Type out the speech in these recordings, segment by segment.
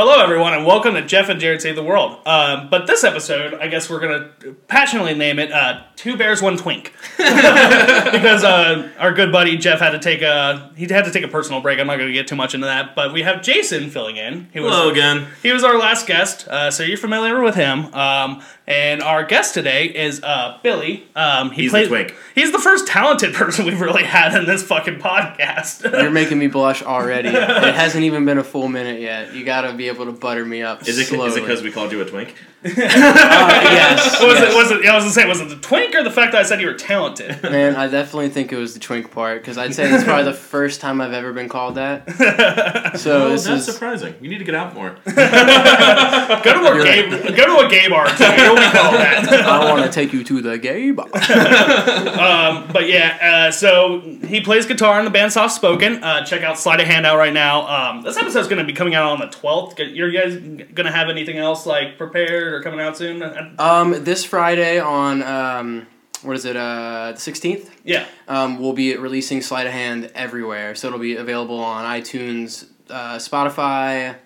Hello, everyone, and welcome to Jeff and Jared Save the World. Um, but this episode, I guess we're going to passionately name it uh, Two Bears, One Twink. because uh, our good buddy Jeff had to take a he had to take a personal break. I'm not going to get too much into that, but we have Jason filling in. He was, Hello again. He was our last guest, uh, so you're familiar with him. Um, and our guest today is uh, Billy. Um, he He's the twink. He's the first talented person we've really had in this fucking podcast. You're making me blush already. It hasn't even been a full minute yet. You gotta be able to butter me up Is it slowly. is it because we called you a twink? Uh, yes. was yes. it? Was it? I was gonna say, was it the twink or the fact that I said you were talented? Man, I definitely think it was the twink part because I'd say it's probably the first time I've ever been called that. So this that's is surprising. You need to get out more. go to a You're gay, go to a gay bar. Too. You'll be called that. I want to take you to the gay bar. But yeah, uh, so he plays guitar in the band Soft Spoken. Uh, check out Sleight of Hand out right now. Um, this episode's going to be coming out on the twelfth. You guys going to have anything else like prepared or coming out soon? Um, this Friday on um, what is it? Uh, the sixteenth. yeah. Um, we'll be releasing Sleight of Hand everywhere, so it'll be available on iTunes, uh, Spotify,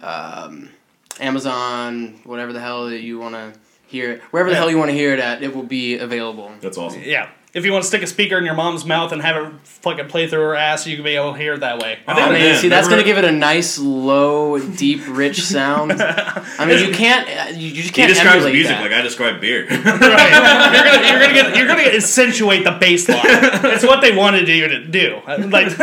um, Amazon, whatever the hell that you want to hear it. Wherever the Yeah. hell you want to hear it at, it will be available. That's awesome. Yeah. If you want to stick a speaker in your mom's mouth and have it fucking play through her ass, you can be able to hear it that way. I Oh, think I mean, man, see, that's remember- gonna give it a nice, low, deep, rich sound. I mean, you can't, uh, you, you just He can't describes emulate music that. like I describe beer. right. You're gonna you're gonna get you're gonna accentuate the bass line. It's what they wanted you to do. Like,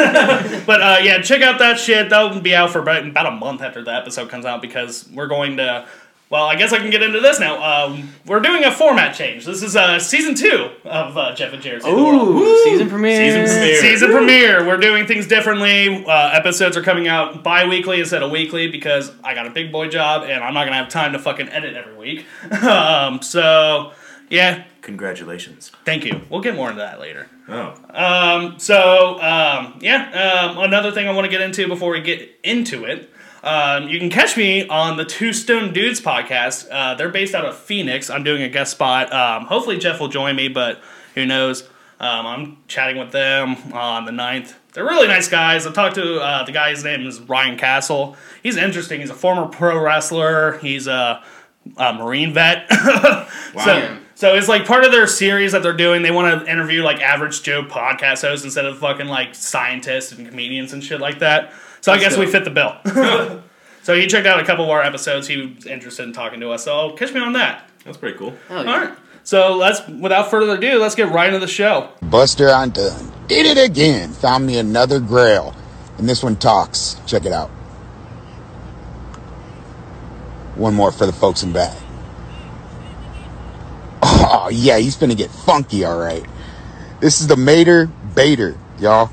but uh, yeah, check out that shit. That'll be out for about, about a month after the episode comes out because we're going to. Well, I guess I can get into this now. Um, we're doing a format change. This is uh, season two of uh, Jeff and Jared. Save World. Ooh, season premiere. Season premiere. Season premiere. We're doing things differently. Uh, episodes are coming out bi-weekly instead of weekly because I got a big boy job and I'm not gonna have time to fucking edit every week. um, so yeah, Congratulations. thank you. We'll get more into that later. Oh. Um, so um, yeah, um, another thing I want to get into before we get into it. Um, you can catch me on the Two Stone Dudes podcast. Uh, they're based out of Phoenix. I'm doing a guest spot. Um, hopefully Jeff will join me, but who knows? Um, I'm chatting with them on the 9th. They're really nice guys. I talked to uh, the guy. His name is Ryan Castle. He's interesting. He's a former pro wrestler. He's a, a Marine vet. So, so it's like part of their series that they're doing. They want to interview like average Joe podcast hosts instead of fucking like scientists and comedians and shit like that. So I guess we fit the bill. so he checked out a couple of our episodes. He was interested in talking to us. So catch me on that. That's pretty cool. Yeah. All right. So let's, without further ado, let's get right into the show. Buster Undone. Did it again. Found me another grail. And this one talks. Check it out. One more for the folks in back. Oh, yeah, he's gonna get funky, alright. This is the Mater Baiter, y'all.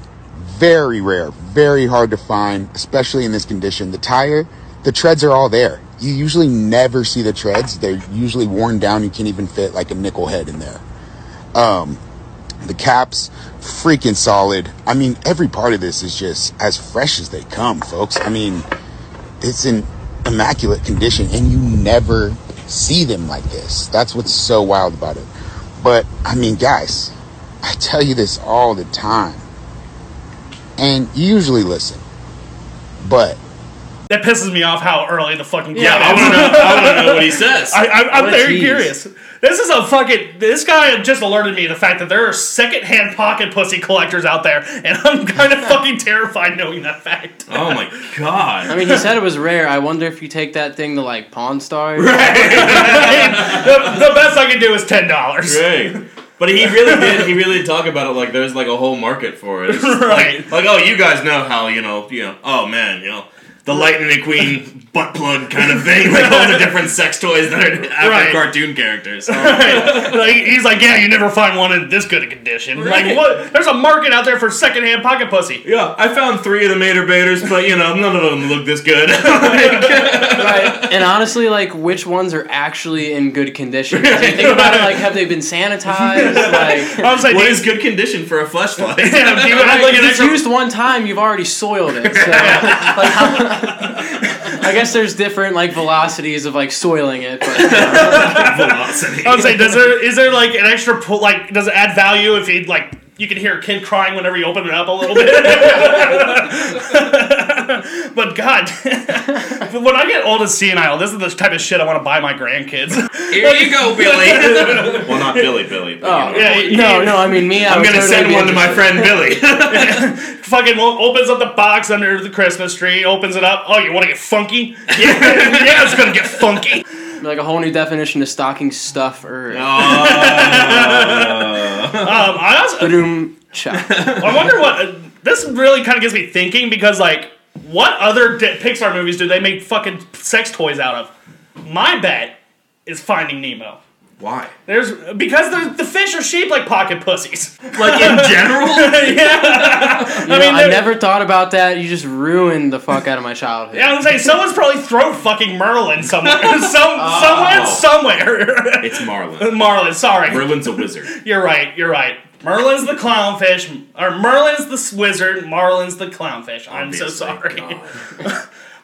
Very rare, very hard to find, especially in this condition. The tire, the treads are all there. You usually never see the treads. They're usually worn down. You can't even fit like a nickel head in there. Um, the caps, freaking solid. I mean, every part of this is just as fresh as they come, folks. I mean, it's in immaculate condition, and you never see them like this. That's what's so wild about it. But I mean, guys, I tell you this all the time, and usually listen. But That pisses me off how early the fucking Yeah, I is. want to know. I want to know what he says. I, I, I'm What very tease. curious. This is a fucking. This guy just alerted me to the fact that there are secondhand pocket pussy collectors out there, and I'm kind of fucking terrified knowing that fact. oh my god. I mean, he said it was rare. I wonder if you take that thing to like Pawn Stars. the, the best I can do is ten dollars. Great. But he really did. He really did talk about it like there's like a whole market for it. Right. Like, like, oh, you guys know how you know you know. Oh man, you know the Lightning McQueen butt plug kind of thing. Like all the different sex toys that are after Right. cartoon characters. Oh, like, he's like, yeah, you never find one in this good a condition. Like, what? There's a market out there for secondhand pocket pussy. Yeah, I found three of the Mater Baiters, but you know none of them look this good. right. And honestly, like, which ones are actually in good condition? 'Cause you think about it, like, have they been sanitized? Like, I was like, what do you- is good condition for a fleshlight? Yeah, do Right, like 'cause an it's extra? used one time, you've already soiled it. So, like, how- I guess there's different like velocities of like soiling it, but Velocity. I was saying, does there is there like an extra pull? Like, does it add value if you like you can hear a kid crying whenever you open it up a little bit? but God, when I get old and senile, this is the type of shit I want to buy my grandkids. Here you go, Billy. well, not Billy, Billy. But, Oh, you know. Yeah, no, no. I mean, me. I I'm gonna totally send one to my friend Billy. fucking opens up the box under the Christmas tree, opens it up. Oh, you want to get funky? Yeah, yeah, it's gonna get funky. Like a whole new definition of stocking stuffer. Um, I also, I wonder what uh, this really kind of gets me thinking because like, what other di- Pixar movies do they make fucking sex toys out of? My bet is Finding Nemo. Why? There's because the the fish are shaped like pocket pussies. Like in general? yeah, You know, mean, I they're- never thought about that. You just ruined the fuck out of my childhood. yeah, I'm saying someone's probably thrown fucking Merlin somewhere, some Oh. somewhere, somewhere. It's Marlin. Marlin, sorry. Merlin's a wizard. You're right. You're right. Merlin's the clownfish, or Merlin's the wizard. Marlin's the clownfish. I'm so sorry.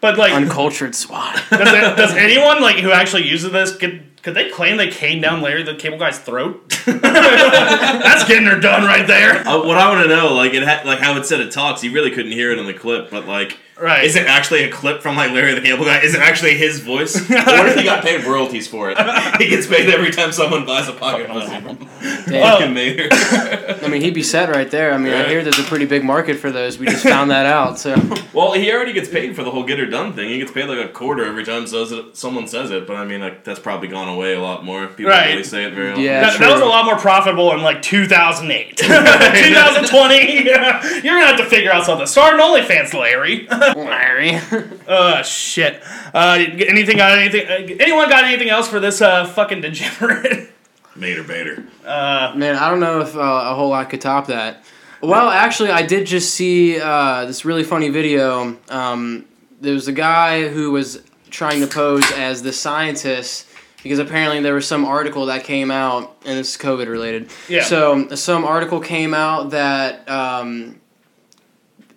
But like, Uncultured swine. does, it, does anyone like who actually uses this could could they claim they came down Larry the Cable Guy's throat? That's getting her done right there. Uh, what I want to know, like it, ha- like how it said it talks. You really couldn't hear it in the clip, but like, Right. is it actually a clip from like Larry the Cable Guy? Is it actually his voice? what if he got paid royalties for it? he gets paid every time someone buys a pocket pussy from fucking oh. Mater. I mean, he'd be set right there. I mean, I hear there's a pretty big market for those. We just found that out. So well, he already gets paid for the whole get her done thing. He gets paid like a quarter every time says it, someone says it. But I mean, like, that's probably gone away a lot more. People Right. don't really say it very often. Yeah. That, that was a true. lot more profitable in like 2008. 2020, you're gonna have to figure out something. Start an OnlyFans, Larry. Larry. Uh, shit. Uh, anything got anything? Uh, anyone got anything else for this uh fucking degenerate? Mater Bader. Man, I don't know if uh, a whole lot could top that. Well, actually, I did just see uh, this really funny video. Um, there was a guy who was trying to pose as the scientist because apparently there was some article that came out, and this is COVID related. Yeah. So some article came out that um,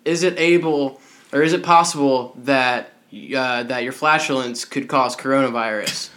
is it able or is it possible that uh, that your flatulence could cause coronavirus,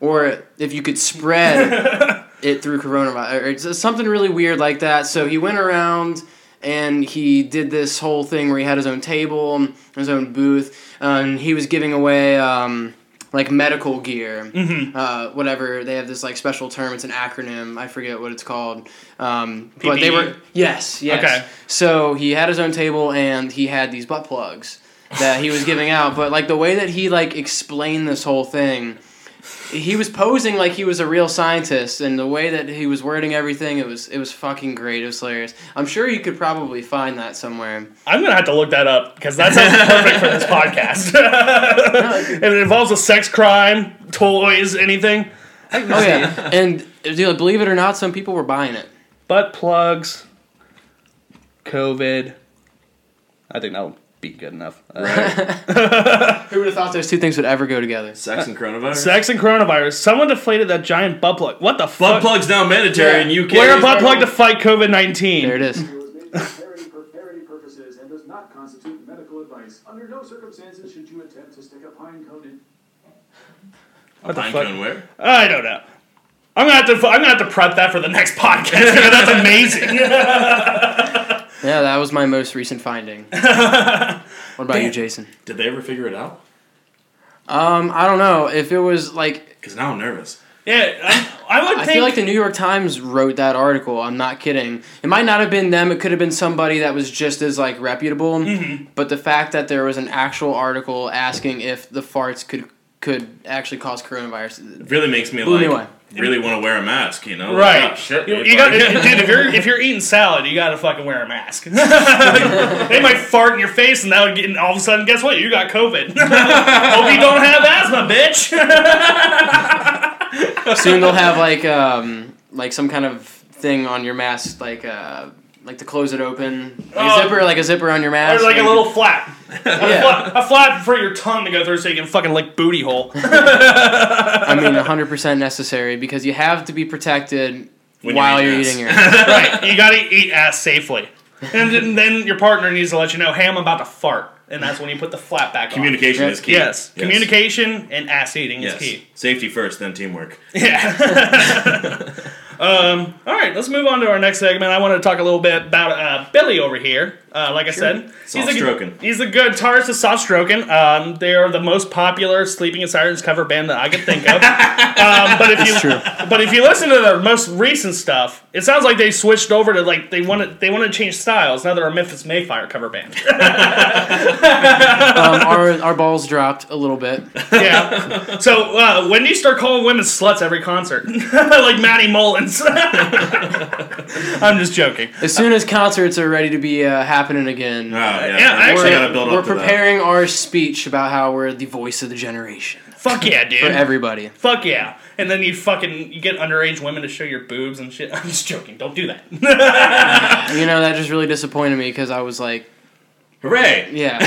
or if you could spread it through coronavirus, or it's something really weird like that. So he went around and he did this whole thing where he had his own table, his own booth, uh, and he was giving away. Um, like medical gear, uh, whatever. They have this like special term. It's an acronym. I forget what it's called. Um, but they were yes, yes. Okay. So he had his own table and he had these butt plugs that he was giving out. But like the way that he like explained this whole thing, he was posing like he was a real scientist, and the way that he was wording everything, it was it was fucking great. It was hilarious. I'm sure you could probably find that somewhere. I'm gonna have to look that up because that sounds perfect for this podcast. if it involves a sex crime, toys, anything. Oh yeah, and dude, believe it or not, some people were buying it. Butt plugs, COVID. I think that would be good enough. Uh, Who would have thought those two things would ever go together? Sex and coronavirus. sex and coronavirus. Someone deflated that giant butt plug. What the Butt fuck? plugs now mandatory in UK. Wear a butt plug to fight COVID nineteen. There it is. It was made for parody, purposes and does not constitute medical advice. Under no circumstances should you attempt to stick a pine cone in. What the Pine fuck? cone where? I don't know. I'm gonna have to. I'm gonna have to prep that for the next podcast that's amazing. Yeah, that was my most recent finding. what about you, Jason? Did they ever figure it out? Um, I don't know if it was like Because now I'm nervous. yeah, I, I would I think. feel like the New York Times wrote that article. I'm not kidding. It might not have been them. It could have been somebody that was just as like reputable. Mm-hmm. But the fact that there was an actual article asking if the farts could could actually cause coronavirus. It really makes me Blew me like away. really want to wear a mask. You know? Right. Like, oh, shit. You, if you got, dude. If you're if you're eating salad, you gotta fucking wear a mask. they might fart in your face, and that would get. And all of a sudden, guess what? You got COVID. Hope you don't have asthma, bitch. Soon they'll have like um like some kind of thing on your mask, like uh like to close it open, like a um, zipper, like a zipper on your mask, or like a little flap, a, Yeah. flap, a flap for your tongue to go through, so you can fucking lick booty hole. I mean, 100% necessary because you have to be protected When you're while eating you're ass. eating your ass. right. You gotta eat ass safely, and then, then your partner needs to let you know, "Hey, I'm about to fart," and that's when you put the flap back on. Communication is key. Yes, communication and ass eating Yes. is key. Safety first, then teamwork. Yeah. Um, all right, let's move on to our next segment. I want to talk a little bit about uh, Billy over here. Uh, like I said, Soft a, stroking. He's a good guitarist of Soft Stroking. Um, they are the most popular Sleeping in Sirens cover band that I could think of. um, but if you but if you listen to their most recent stuff, it sounds like they switched over to like they wanted they want to change styles. Now they're a Memphis May Fire cover band. Um, our our balls dropped a little bit. yeah. So uh, when do you start calling women sluts every concert, like Matty Mullins? I'm just joking. As soon as concerts are ready to be uh, happening again, Ah, yeah, Yeah, we actually, gotta build we're up to that. preparing our speech about how we're the voice of the generation Fuck yeah, dude. for everybody. Fuck yeah. And then you fucking you get underage women to show your boobs and shit. I'm just joking. Don't do that. You know that just really disappointed me because I was like, Hooray! yeah,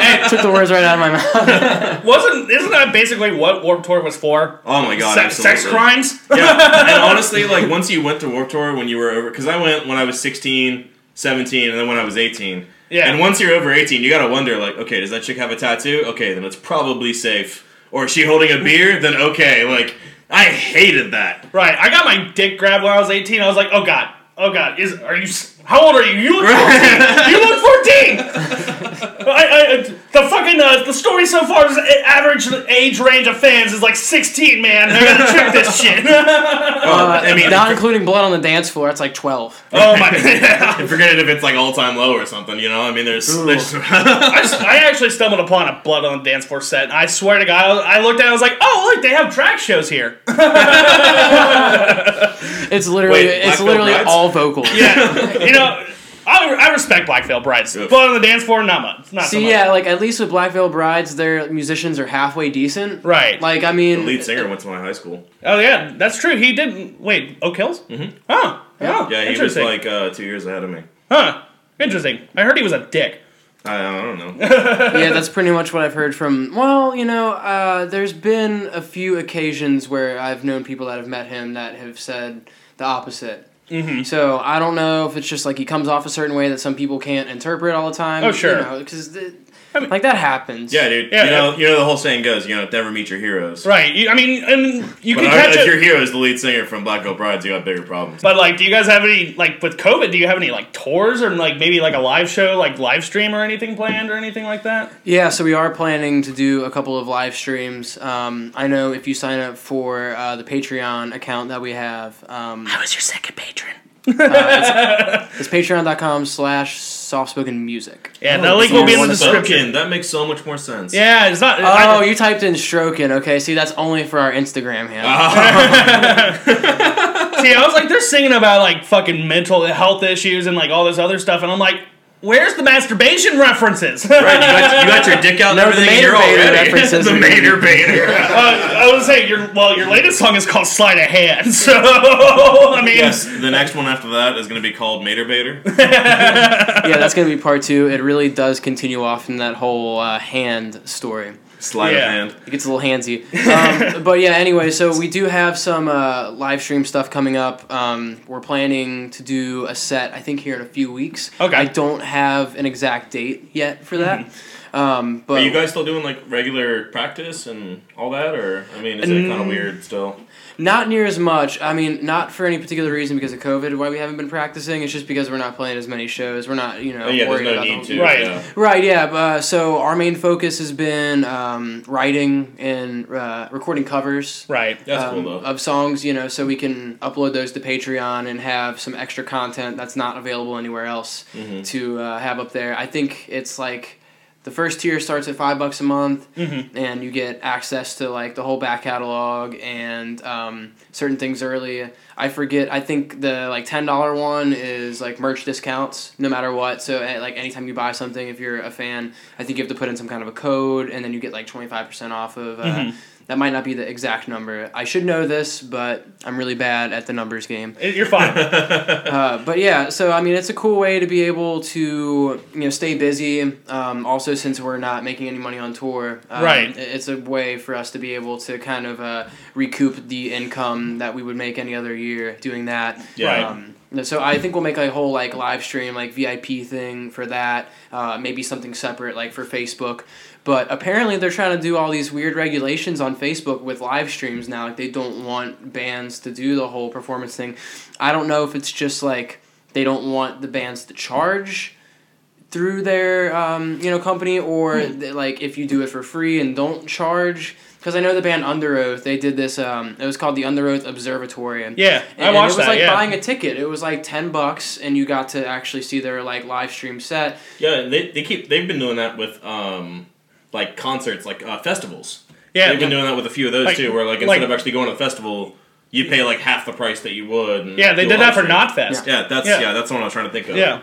hey, took the words right out of my mouth. Wasn't isn't that basically what Warped Tour was for? Oh my god, Se- sex crimes? yeah, and honestly, like once you went to Warped Tour when you were over, because I went when I was 16, 17, and then when I was 18. Yeah. And once you're over 18, you gotta wonder, like, okay, does that chick have a tattoo? Okay, then it's probably safe. Or is she holding a beer? Then okay, like, I hated that. Right. I got my dick grabbed when I was 18. I was like, oh god, oh god, is are you? S- How old are you? You look 14. you look 14. I, I, the fucking uh, the story so far is a- average age range of fans is like 16. Man, I gotta check this shit. Uh, I mean, not including blood on the dance floor. It's like twelve. oh my. and forget it if it's like all time low or something, you know? I mean, there's. there's I, s- I actually stumbled upon a Blood on the Dance Floor set. And I swear to God, I looked at it. I was like, "Oh, look, they have drag shows here." It's literally Wait, it's literally Veil all vocals. Yeah, you know, I, I respect Black Veil Brides. Oof. Blood on the Dance Floor, not much. Not so See, much. yeah, like at least with Black Veil Brides, their musicians are halfway decent. Right. Like I the mean, lead singer went to my high school. Oh yeah, that's true. He didn't. Wait, Oak Hills? Mm-hmm. Oh, oh, Yeah, he was interesting. like uh, two years ahead of me. huh? Interesting. I heard he was a dick. I, I don't know. yeah, that's pretty much what I've heard from. Well, you know, uh, there's been a few occasions where I've known people that have met him that have said the opposite. Mm-hmm. So I don't know if it's just like he comes off a certain way that some people can't interpret all the time. Oh, sure. You know, because like that happens. Yeah, dude. Yeah, you know, yeah. you know the whole saying goes, you know, never meet your heroes. Right. You, I mean, and you But can I- catch if it. your hero is the lead singer from Black Veil Brides, you got bigger problems. But like, do you guys have any like with COVID? Do you have any like tours or like maybe like a live show, like live stream or anything planned or anything like that? Yeah, so we are planning to do a couple of live streams. Um, I know if you sign up for uh, the Patreon account that we have, um, I was your second patron. it's patreon.com slash softspoken music. Yeah, Oh, the link will be in the description. Spoken. That makes so much more sense. Yeah, it's not. Oh, I, you typed in stroking. Okay, see, that's only for our Instagram handle. Oh. see, I was like, they're singing about like fucking mental health issues and like all this other stuff, and I'm like, where's the masturbation references? Right, you got, you got your dick out and No, the everything, and you're Mater Bader references the are- Mater Bader. Uh, I was saying, your well, your latest song is called "Sleight of Hand," so I mean, yes, the next one after that is going to be called Mater Bader. yeah, that's gonna be part two. It really does continue off in that whole uh, hand story. Sleight Yeah. of hand. It gets a little handsy. Um, but yeah, anyway, so we do have some uh, live stream stuff coming up. Um, we're planning to do a set, I think, here in a few weeks. Okay. I don't have an exact date yet for that. Um, but Are you guys still doing like regular practice and all that, or I mean, is it kind of weird still? Not near as much. I mean, not for any particular reason because of COVID why we haven't been practicing. It's just because we're not playing as many shows. We're not, you know, Oh, yeah, worried no about need the to. Right. Yeah. Right, yeah. Uh, so our main focus has been um, writing and uh, recording covers right. That's um, cool though. of songs, you know, so we can upload those to Patreon and have some extra content that's not available anywhere else Mm-hmm. to uh, have up there. I think it's like the first tier starts at five bucks a month, Mm-hmm. and you get access to like the whole back catalog and um, certain things early. I forget. I think the like ten dollar one is like merch discounts no matter what. So eh, like anytime you buy something, if you're a fan, I think you have to put in some kind of a code, and then you get like twenty five percent off of. Uh, Mm-hmm. That might not be the exact number. I should know this, but I'm really bad at the numbers game. You're fine. Uh, but yeah, so I mean, it's a cool way to be able to you know stay busy. Um, also, since we're not making any money on tour, um, Right. It's a way for us to be able to kind of uh, recoup the income that we would make any other year doing that. Yeah. Um, so I think we'll make a whole like live stream like VIP thing for that. Uh, maybe something separate like for Facebook. But apparently, they're trying to do all these weird regulations on Facebook with live streams now. Like they don't want bands to do the whole performance thing. I don't know if it's just like they don't want the bands to charge through their um, you know company or Hmm. they- like if you do it for free and don't charge because I know the band Underoath they did this um, it was called the Underoath Observatory Yeah, and, I watched and it was that. like yeah. buying a ticket it was like 10 bucks and you got to actually see their like live stream set Yeah, they, they keep they've been doing that with um like concerts, like uh, festivals. yeah, they've been doing that with a few of those Like- too, where like instead like- of actually going to a festival, you pay like half the price that you would. And yeah, they did that for stream. Knotfest. Yeah, that's Yeah. yeah. that's what I was trying to think of. Yeah.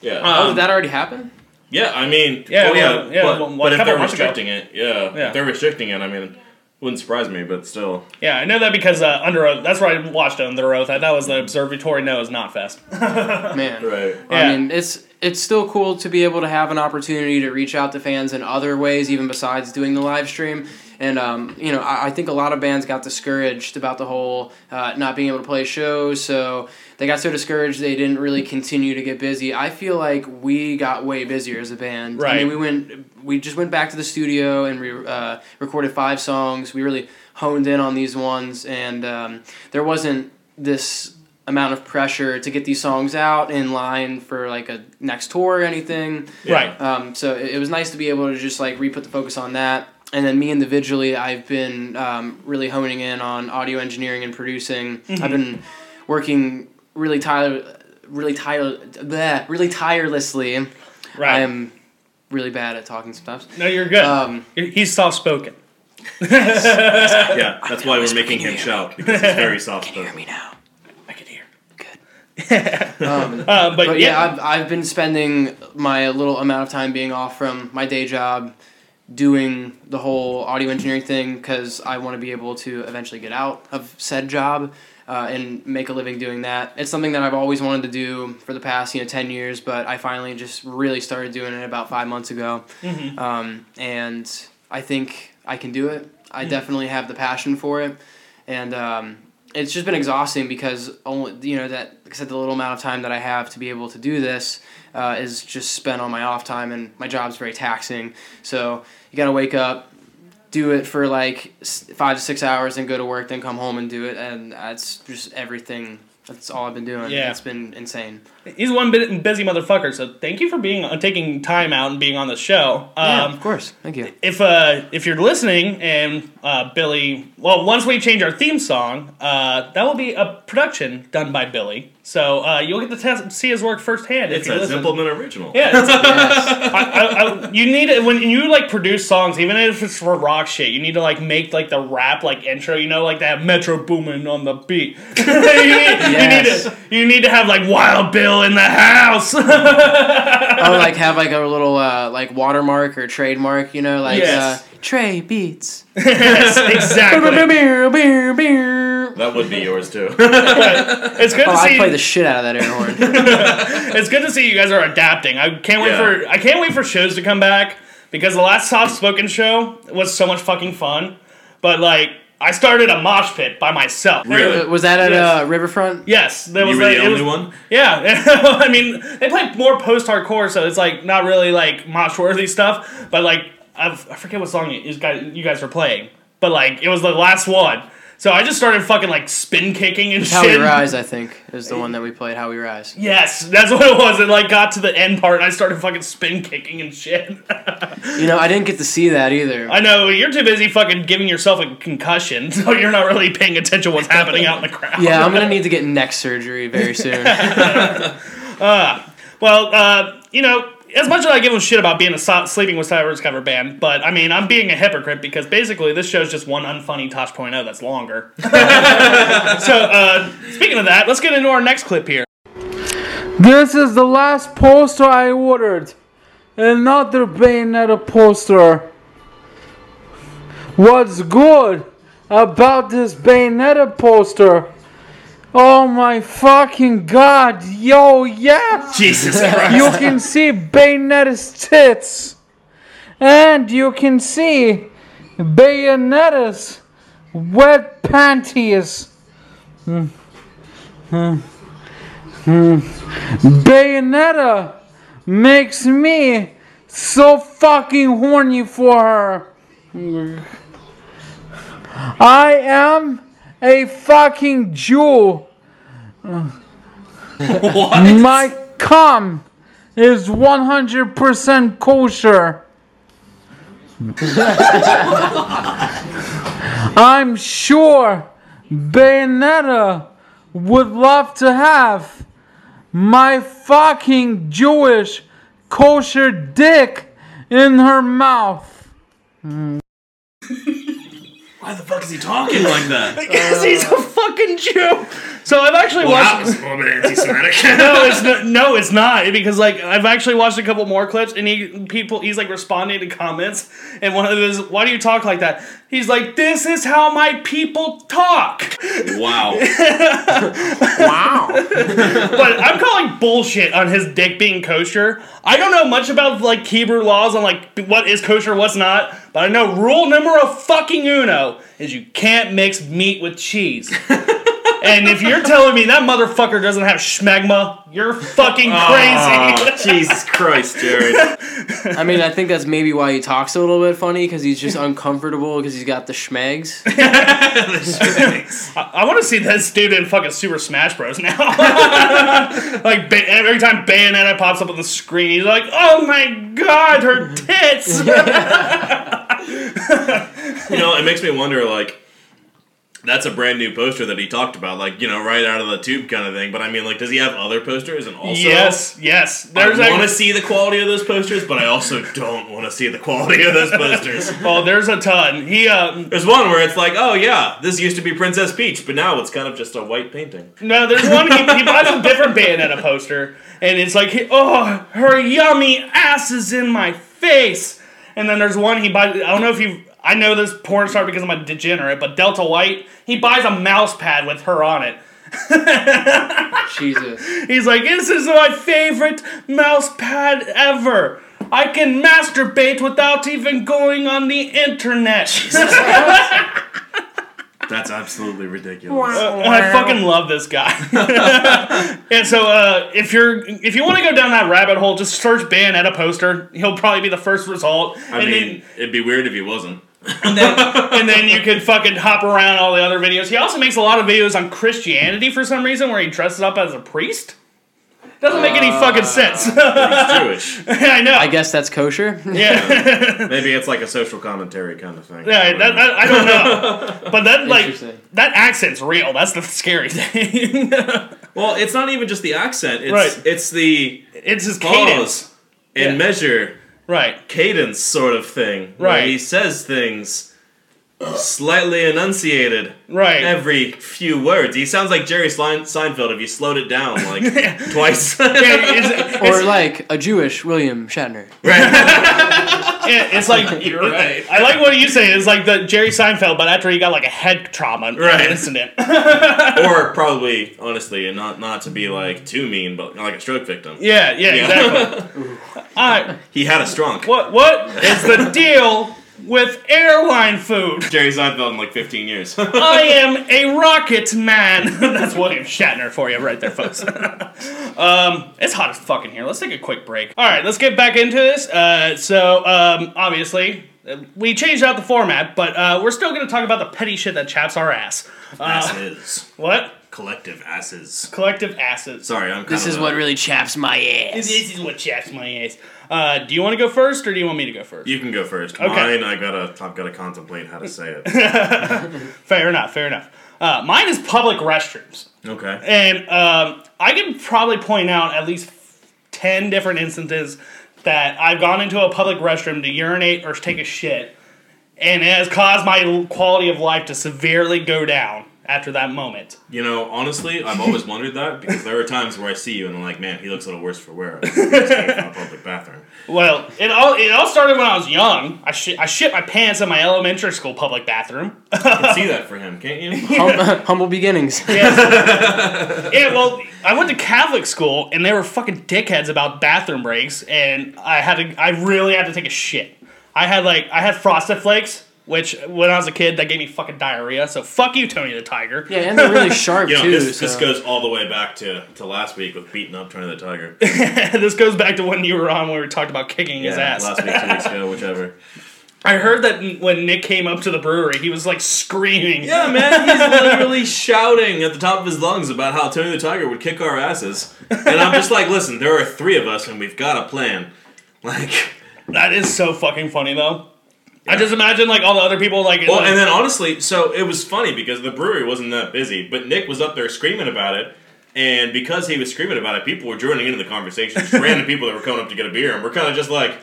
yeah, Uh, oh Um, did that already happen yeah. I mean, Yeah, well, yeah, well, yeah, but, well, but if they're months ago. restricting it, yeah, Yeah. if they're restricting it, I mean, wouldn't surprise me, but still, Yeah, I know that because uh, Underoath. That's where I watched Underoath. That was the Observatory. No, it's Knotfest. man right. Yeah. I mean, it's it's still cool to be able to have an opportunity to reach out to fans in other ways, even besides doing the live stream. And um, you know, I, I think a lot of bands got discouraged about the whole uh, not being able to play shows, so they got so discouraged they didn't really continue to get busy. I feel like we got way busier as a band. I Right. mean, we went we just went back to the studio and we uh, recorded five songs. We really honed in on these ones, and um, there wasn't this amount of pressure to get these songs out in line for like a next tour or anything. Yeah. Right. Um, so it, it was nice to be able to just like re put the focus on that. And then me individually, I've been um, really honing in on audio engineering and producing. I've been working really tire, really tire, bleh, really tirelessly. Right. I am really bad at talking sometimes. no, you're good. Um, He's soft spoken. Yeah, that's why we're making him shout because he's very soft spoken. Hear spoken. me now. I can hear. Um, Uh, but, but yeah, yeah, I've, I've been spending my little amount of time being off from my day job doing the whole audio engineering thing because I want to be able to eventually get out of said job uh, and make a living doing that. It's something that I've always wanted to do for the past you know ten years, but I finally just really started doing it about five months ago, Mm-hmm. um, and I think I can do it. I definitely have the passion for it, and um, it's just been exhausting because only you know that like I said the little amount of time that I have to be able to do this uh, is just spent on my off time, and my job's very taxing. So you got to wake up, do it for like five to six hours, and go to work, then come home and do it, and that's just everything. That's all I've been doing. Yeah. it's been insane. he's one bit busy motherfucker. So thank you for being uh, taking time out and being on the show. yeah, Um, of course. Thank you. if uh if you're listening and uh, Billy, well, once we change our theme song, uh, that will be a production done by Billy. So uh, you'll get to test, see his work firsthand. It's if you a listen. Zimpleman original. Yeah, it's, Yes. I, I, I, you need it when you like produce songs, even if it's for rock shit. You need to like make like the rap like intro. You know, like that Metro Boomin on the beat. you, need, Yes. you need to you need to have like Wild Bill in the house. I would like have like a little uh, like watermark or trademark. You know, like Yes. uh, Trey Beats. yes, exactly. That would be yours too. It's good Oh, to I play the shit out of that air horn. It's good to see you guys are adapting. I can't wait Yeah. for I can't wait for shows to come back because the last soft spoken show was so much fucking fun. But like I started a mosh pit by myself. Really? Was that at Yes. uh, Riverfront? Yes, there you was were like, the only was- one. Yeah, I mean they play more post hardcore, so it's like not really like mosh worthy stuff. But like I've, I forget what song you guys you guys were playing, but like it was the last one. So I just started fucking like spin kicking and shit. How shit. We Rise, I think, is the one that we played. How We Rise. Yes, that's what it was. It like got to the end part, and I started fucking spin kicking and shit. You know, I didn't get to see that either. I know you're too busy fucking giving yourself a concussion, so you're not really paying attention to what's happening out in the crowd. Yeah, I'm gonna need to get neck surgery very soon. Well, uh, you know, as much as I give them shit about being a so- Sleeping with Sirens cover band, but I mean, I'm being a hypocrite because basically this show's just one unfunny Tosh.0 that's longer. so, uh, speaking of that, let's get into our next clip here. This is the last poster I ordered. Another Bayonetta poster. What's good about this Bayonetta poster? Oh my fucking god, yo, yeah! Jesus You can see Bayonetta's tits. And you can see Bayonetta's wet panties. Bayonetta makes me so fucking horny for her. I am a fucking jewel. My cum is 100% kosher. I'm sure Bayonetta would love to have my fucking Jewish kosher dick in her mouth. Why the fuck is he talking like that? Because he's a fucking Jew. So I've actually Well, that watched. was a little bit anti-Semitic. no, it's not, no, it's not because like I've actually watched a couple more clips and he people he's like responding to comments and one of those why do you talk like that? He's like this is how my people talk. wow. Wow. But I'm calling bullshit on his dick being kosher. I don't know much about like Hebrew laws on like what is kosher, what's not. But I know rule number of fucking uno is you can't mix meat with cheese. and if you're telling me that motherfucker doesn't have schmegma, you're fucking oh, crazy. Oh, Jesus Christ, Jared. I mean, I think that's maybe why he talks a little bit funny because he's just uncomfortable because he's got the schmegs. The schmegs. I, want to see this dude in fucking Super Smash Bros. now. like ba- every time Bayonetta pops up on the screen, he's like, "Oh my god, her tits!" You know, it makes me wonder, like, that's a brand new poster that he talked about, like, you know, right out of the tube kind of thing. But I mean, like, does he have other posters? And also, yes, yes. There's I want to see the quality of those posters, but I also don't want to see the quality of those posters. oh, there's a ton. He uh, There's one where it's like, oh yeah, this used to be Princess Peach, but now it's kind of just a white painting. no, there's one. He, he buys a different Bayonetta poster, and it's like, oh, her yummy ass is in my face. And then there's one he buys. I don't know if you. I know this porn star because I'm a degenerate, but Delta White, he buys a mouse pad with her on it. Jesus. He's like, this is my favorite mouse pad ever. I can masturbate without even going on the internet. That's absolutely ridiculous. I fucking love this guy. and so, uh, if you're if you want to go down that rabbit hole, just search Bayonetta poster. He'll probably be the first result. I and mean, it'd be weird if he wasn't. Then, and then you could fucking hop around all the other videos. He also makes a lot of videos on Christianity for some reason, where he dresses up as a priest. Doesn't make any fucking uh, sense. He's Jewish. I know. I guess that's kosher. yeah. Maybe it's like a social commentary kind of thing. Yeah, that, that, I don't know, but that like Interesting. that accent's real. That's the scary thing. Well, it's not even just the accent. It's Right. it's the it's his cadence, pause and Yeah. measure right? cadence sort of thing. where Right. he says things slightly enunciated Right. every few words. He sounds like Jerry Slein- Seinfeld if you slowed it down like twice. Yeah, it's, Or like a Jewish William Shatner. yeah, it's like You're right. I like what you say. It's like the Jerry Seinfeld, but after he got like a head trauma Right. incident. or probably, honestly, and not not to be like too mean, but like a stroke victim. yeah, yeah, exactly. All right, He had a strunk. what what is the deal with airline food? Jerry Seinfeld in like 15 years. I am a rocket man. That's William Shatner for you right there, folks. um, it's hot as fucking here. Let's take a quick break. All right, let's get back into this. Uh, so, um, obviously, uh, we changed out the format, but uh, we're still going to talk about the petty shit that chaps our ass. Uh, asses. what? Collective asses. Collective asses. Sorry, I'm kind This of is a- what really chaps my ass. This is what chaps my ass. Uh, do you want to go first, or do you want me to go first? You can go first. Okay. Mine, I gotta, I've gotta contemplate how to say it. Fair enough. Fair enough. Uh, mine is public restrooms. Okay. And um, I can probably point out at least 10 different instances that I've gone into a public restroom to urinate or take a shit, and it has caused my quality of life to severely go down after that moment. You know, honestly, I've always wondered that because there are times where I see you and I'm like, man, he looks a little worse for wear. He just came from a public bathroom. Well, it all it all started when I was young. I shit I shit my pants in my elementary school public bathroom. I can see that for him, can't you? Hum- humble beginnings. Yeah, well, I went to Catholic school and they were fucking dickheads about bathroom breaks, and I had to, I really had to take a shit. I had like, I had frosted flakes which when I was a kid, that gave me fucking diarrhea. So fuck you, Tony the Tiger. Yeah, and they're really sharp You know, too. this, so. this goes all the way back to, to last week with beating up Tony the Tiger. this goes back to when you were on where we talked about kicking his ass. last week, two weeks ago, whichever. I heard that when Nick came up to the brewery, he was like screaming. Yeah, man, he's literally shouting at the top of his lungs about how Tony the Tiger would kick our asses. And I'm just like, listen, there are three of us and we've got a plan. Like, That is so fucking funny though. I just imagine like all the other people like. well, like- and then honestly, so it was funny because the brewery wasn't that busy, but Nick was up there screaming about it. And because he was screaming about it, people were joining into the conversation. Just random people that were coming up to get a beer, and we're kind of just like,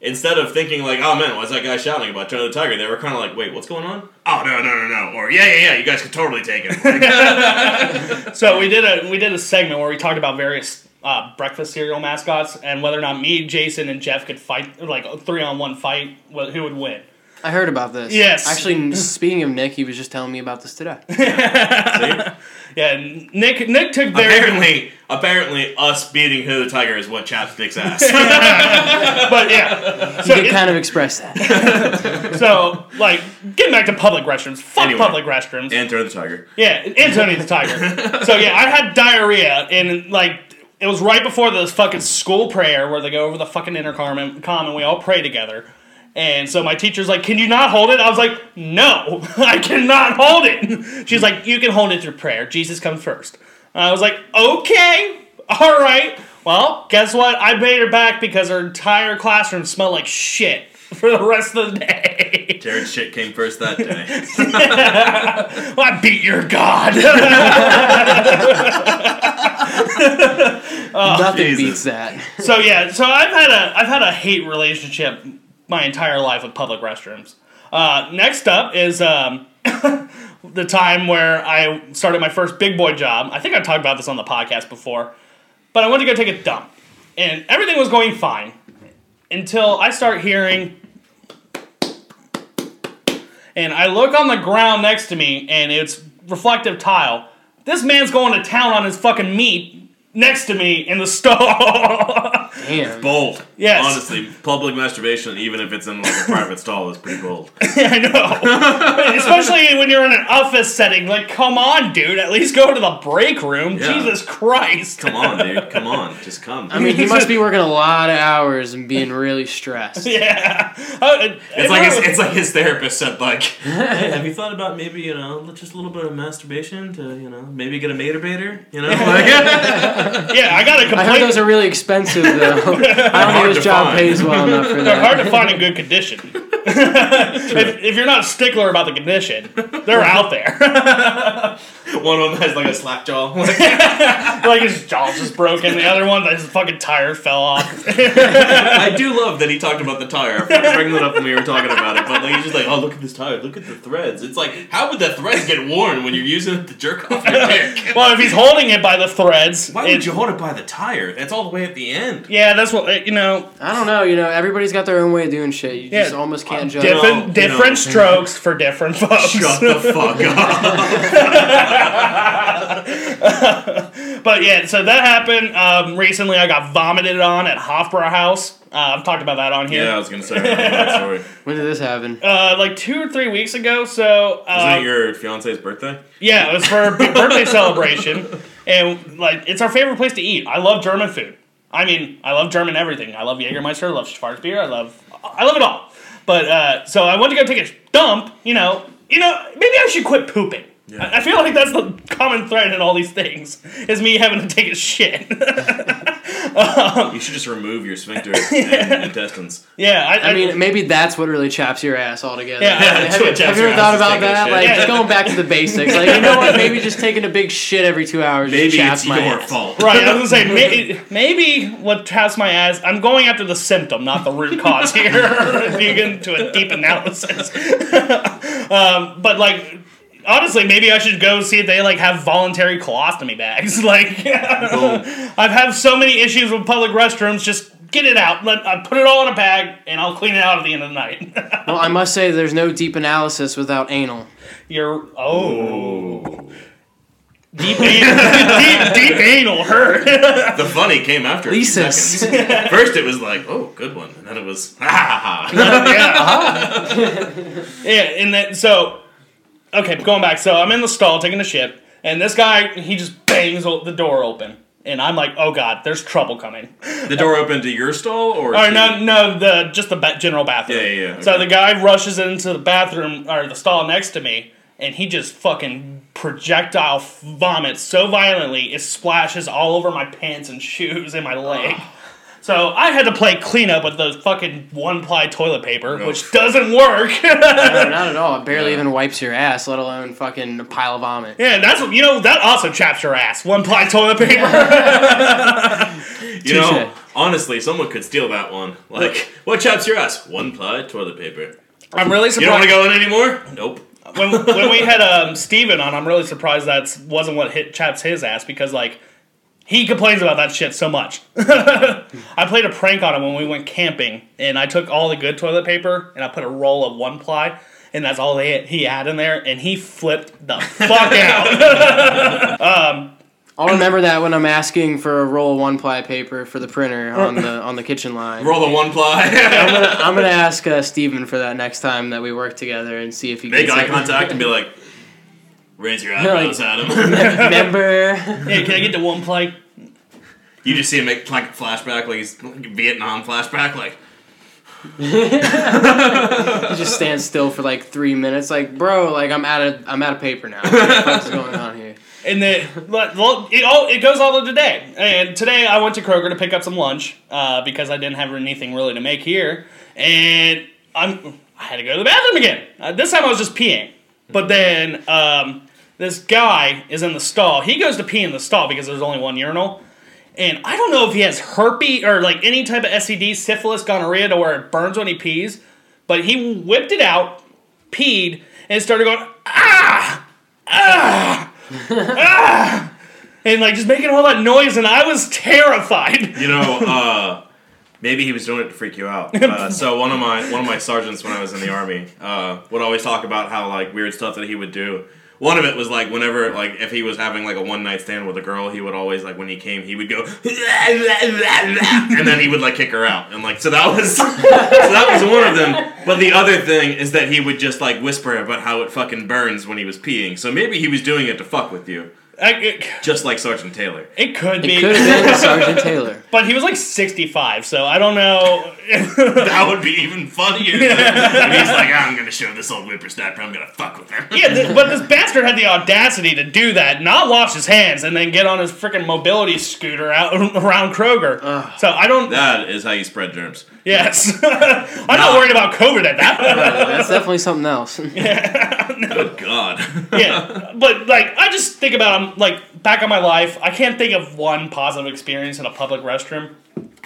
instead of thinking like, "Oh man, why's that guy shouting about Tony the Tiger?" They were kind of like, "Wait, what's going on?" Oh no, no, no, no! Or yeah, yeah, yeah, you guys could totally take it. So we did a we did a segment where we talked about various uh, breakfast cereal mascots and whether or not me, Jason, and Jeff could fight like a three on one fight. wh- Who would win? I heard about this. Yes. Actually, speaking of Nick, he was just telling me about this today. see? Yeah, Nick Nick took very apparently, apparently, us beating Who the Tiger is what chaps Nick's ass. but yeah. He So, did it- kind of express that. so like getting back to public restrooms. Fuck Anyway. public restrooms. and Tony the Tiger. Yeah, and Tony the Tiger. so yeah, I had diarrhea, and like it was right before this fucking school prayer where they go over the fucking intercom and, and we all pray together. And so my teacher's like, "Can you not hold it?" I was like, "No, I cannot hold it." She's like, "You can hold it through prayer. Jesus comes first. I was like, "Okay, all right." Well, guess what? I made her back because her entire classroom smelled like shit for the rest of the day. Jared shit came first that day. Well, I beat your god. Nothing Jesus. beats that. So yeah, so I've had a I've had a hate relationship my entire life with public restrooms. Uh, next up is um, the time where I started my first big boy job. I think I talked about this on the podcast before, but I went to go take a dump, and everything was going fine until I start hearing. And I look on the ground next to me, and it's reflective tile. This man's going to town on his fucking meat next to me in the stall. Damn. Bold. Yes. Honestly, public masturbation, even if it's in like a private stall, is pretty bold. I know. Especially when you're in an office setting. Like, come on, dude. At least go to the break room. Yeah. Jesus Christ. Come on, dude. Come on. Just come. I mean, he must be working a lot of hours and being really stressed. yeah. Uh, It's like his, it's like his therapist said, like, hey, have you thought about maybe you know just a little bit of masturbation to you know maybe get a maturbator, you know? Like, yeah, I got a I heard those are really expensive, though. I don't think to his job find. pays well enough for They're that. hard to find in good condition. if, if you're not a stickler about the condition, they're out there. one of them has like a slack jaw. Like, like his jaw's just broken. The other one, his fucking tire fell off. I do love that he talked about the tire. I forgot to bring that up when we were talking about it, but like he's just like, oh look at this tire, look at the threads. It's like, how would the threads get worn when you're using it to jerk off your dick? well, if he's holding it by the threads, Why it- would you hold it by the tire? That's all the way at the end. yeah, that's what you know. I don't know. You know, everybody's got their own way of doing shit. You just Yeah. almost can't uh, judge. Different, you different know. strokes for different folks. Shut the fuck up. But yeah, so that happened um, recently. I got vomited on at Hofbräu House. Uh, I've talked about that on here. Yeah, I was gonna say I remember that story. When did this happen? Uh, like two or three weeks ago. So uh, Wasn't it your fiance's birthday? yeah, it was for a big birthday celebration, and like it's our favorite place to eat. I love German food. I mean, I love German everything. I love Jägermeister. I love Schwarzbier. I love, I love it all. But uh, so I went to go take a dump. You know, you know, maybe I should quit pooping. Yeah. I I feel like that's the common thread in all these things is me having to take a shit. You should just remove your sphincter and intestines. yeah, I, I mean, maybe that's what really chaps your ass altogether. Yeah, have, that's you- have you ever thought about that? Like, Yeah. just going back to the basics. Like, you know what? Maybe just taking a big shit every two hours Maybe chaps it's my your ass. fault. Right, I was gonna say maybe, maybe what chaps my ass. I'm going after the symptom, not the root cause here. you get into a deep analysis, um, but like honestly, maybe I should go see if they like have voluntary colostomy bags. Like, I've had so many issues with public restrooms. Just get it out. Let I put it all in a bag, and I'll clean it out at the end of the night. Well, I must say, there's no deep analysis without anal. You're oh. Deep, anal, deep, deep anal hurt. The funny came after a few Lisa's. seconds. First, it was like, "Oh, good one," and then it was, "Ha ha ha." yeah. Uh-huh. yeah, and then so okay, going back. So I'm in the stall taking a shit, and this guy he just bangs the door open, and I'm like, oh god, there's trouble coming. The door opened to your stall, or Or to- no, no, the just the ba- general bathroom. Yeah, yeah, yeah, So okay. the guy rushes into the bathroom or the stall next to me, and he just fucking projectile vomits so violently it splashes all over my pants and shoes and my leg. So I had to play cleanup with the fucking one ply toilet paper, which doesn't work. No, not at all. It barely even wipes your ass, let alone fucking a pile of vomit. yeah, that's what you know. That also chaps your ass. One ply toilet paper. You know, honestly, someone could steal that one. Like, what chaps your ass? One ply toilet paper. I'm really surprised. You don't want to go in anymore? Nope. when, when we had um, Steven on, I'm really surprised that wasn't what hit chaps his ass because like he complains about that shit so much. I played a prank on him when we went camping, and I took all the good toilet paper and I put a roll of one ply, and that's all they he had in there, and he flipped the fuck out. I'll remember that when I'm asking for a roll of one ply paper for the printer on the on the kitchen line. Roll the one ply. I'm gonna I'm gonna ask uh, Steven for that next time that we work together and see if he Make gets eye it. contact and be like, raise your eyebrows at him. Remember? hey, can I get the one ply? you just see him make like flashback, like he's like Vietnam flashback, like, He just stands still for like three minutes, like, bro, like I'm out of I'm out of paper now. What the fuck's going on here? And then but, well, it all it goes all to today. And today I went to Kroger to pick up some lunch uh, because I didn't have anything really to make here, and I'm I had to go to the bathroom again. Uh, this time I was just peeing, but then um, this guy is in the stall. He goes to pee in the stall because there's only one urinal. And I don't know if he has herpes or like any type of STD, syphilis, gonorrhea to where it burns when he pees, but he whipped it out, peed, and started going, ah, ah, ah, and like just making all that noise, and I was terrified. you know, uh, maybe he was doing it to freak you out. Uh, so one of my one of my sergeants when I was in the army uh, would always talk about how like weird stuff that he would do. One of it was like whenever like if he was having like a one night stand with a girl, he would always like when he came, he would go and then he would like kick her out. And like so that was so that was one of them. But the other thing is that he would just like whisper about how it fucking burns when he was peeing. So maybe he was doing it to fuck with you, I, it, just like Sergeant Taylor. it could It be, could have been Sergeant Taylor. but he was like 65, so I don't know. That would be even funnier. and he's like, I'm gonna show this old whippersnapper. I'm gonna fuck with him. Yeah, th- but this bastard had the audacity to do that, not wash his hands, and then get on his freaking mobility scooter out around Kroger. So I don't. That is how you spread germs. yes, I'm not worried about COVID at that point. That's definitely something else. Good God. yeah, but like I just think about um, like back on my life, I can't think of one positive experience in a public restroom.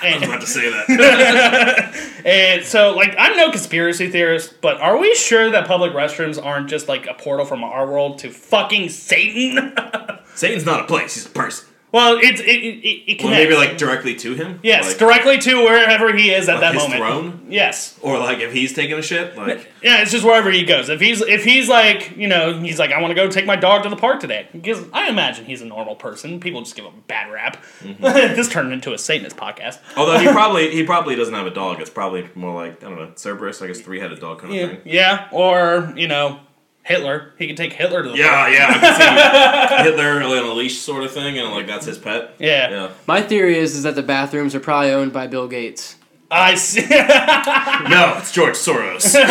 I was about to say that. and so, like, I'm no conspiracy theorist, but are we sure that public restrooms aren't just like a portal from our world to fucking Satan? Satan's not a place; he's a person. Well, it's it it, it, Well, maybe like directly to him. yes, like, directly to wherever he is at like that his moment. throne, Yes, or like if he's taking a shit, like yeah, it's just wherever he goes. If he's if he's like you know he's like I want to go take my dog to the park today because I imagine he's a normal person. People just give him a bad rap. Mm-hmm. this turned into a Satanist podcast. Although he probably he probably doesn't have a dog. It's probably more like I don't know Cerberus, like his three headed dog kind of Yeah, thing. yeah, or you know Hitler. He can take Hitler to the Yeah, park. yeah. I can see Hitler on a leash sort of thing, and like that's his pet. Yeah. Yeah. My theory is is that the bathrooms are probably owned by Bill Gates. I see. No, it's George Soros.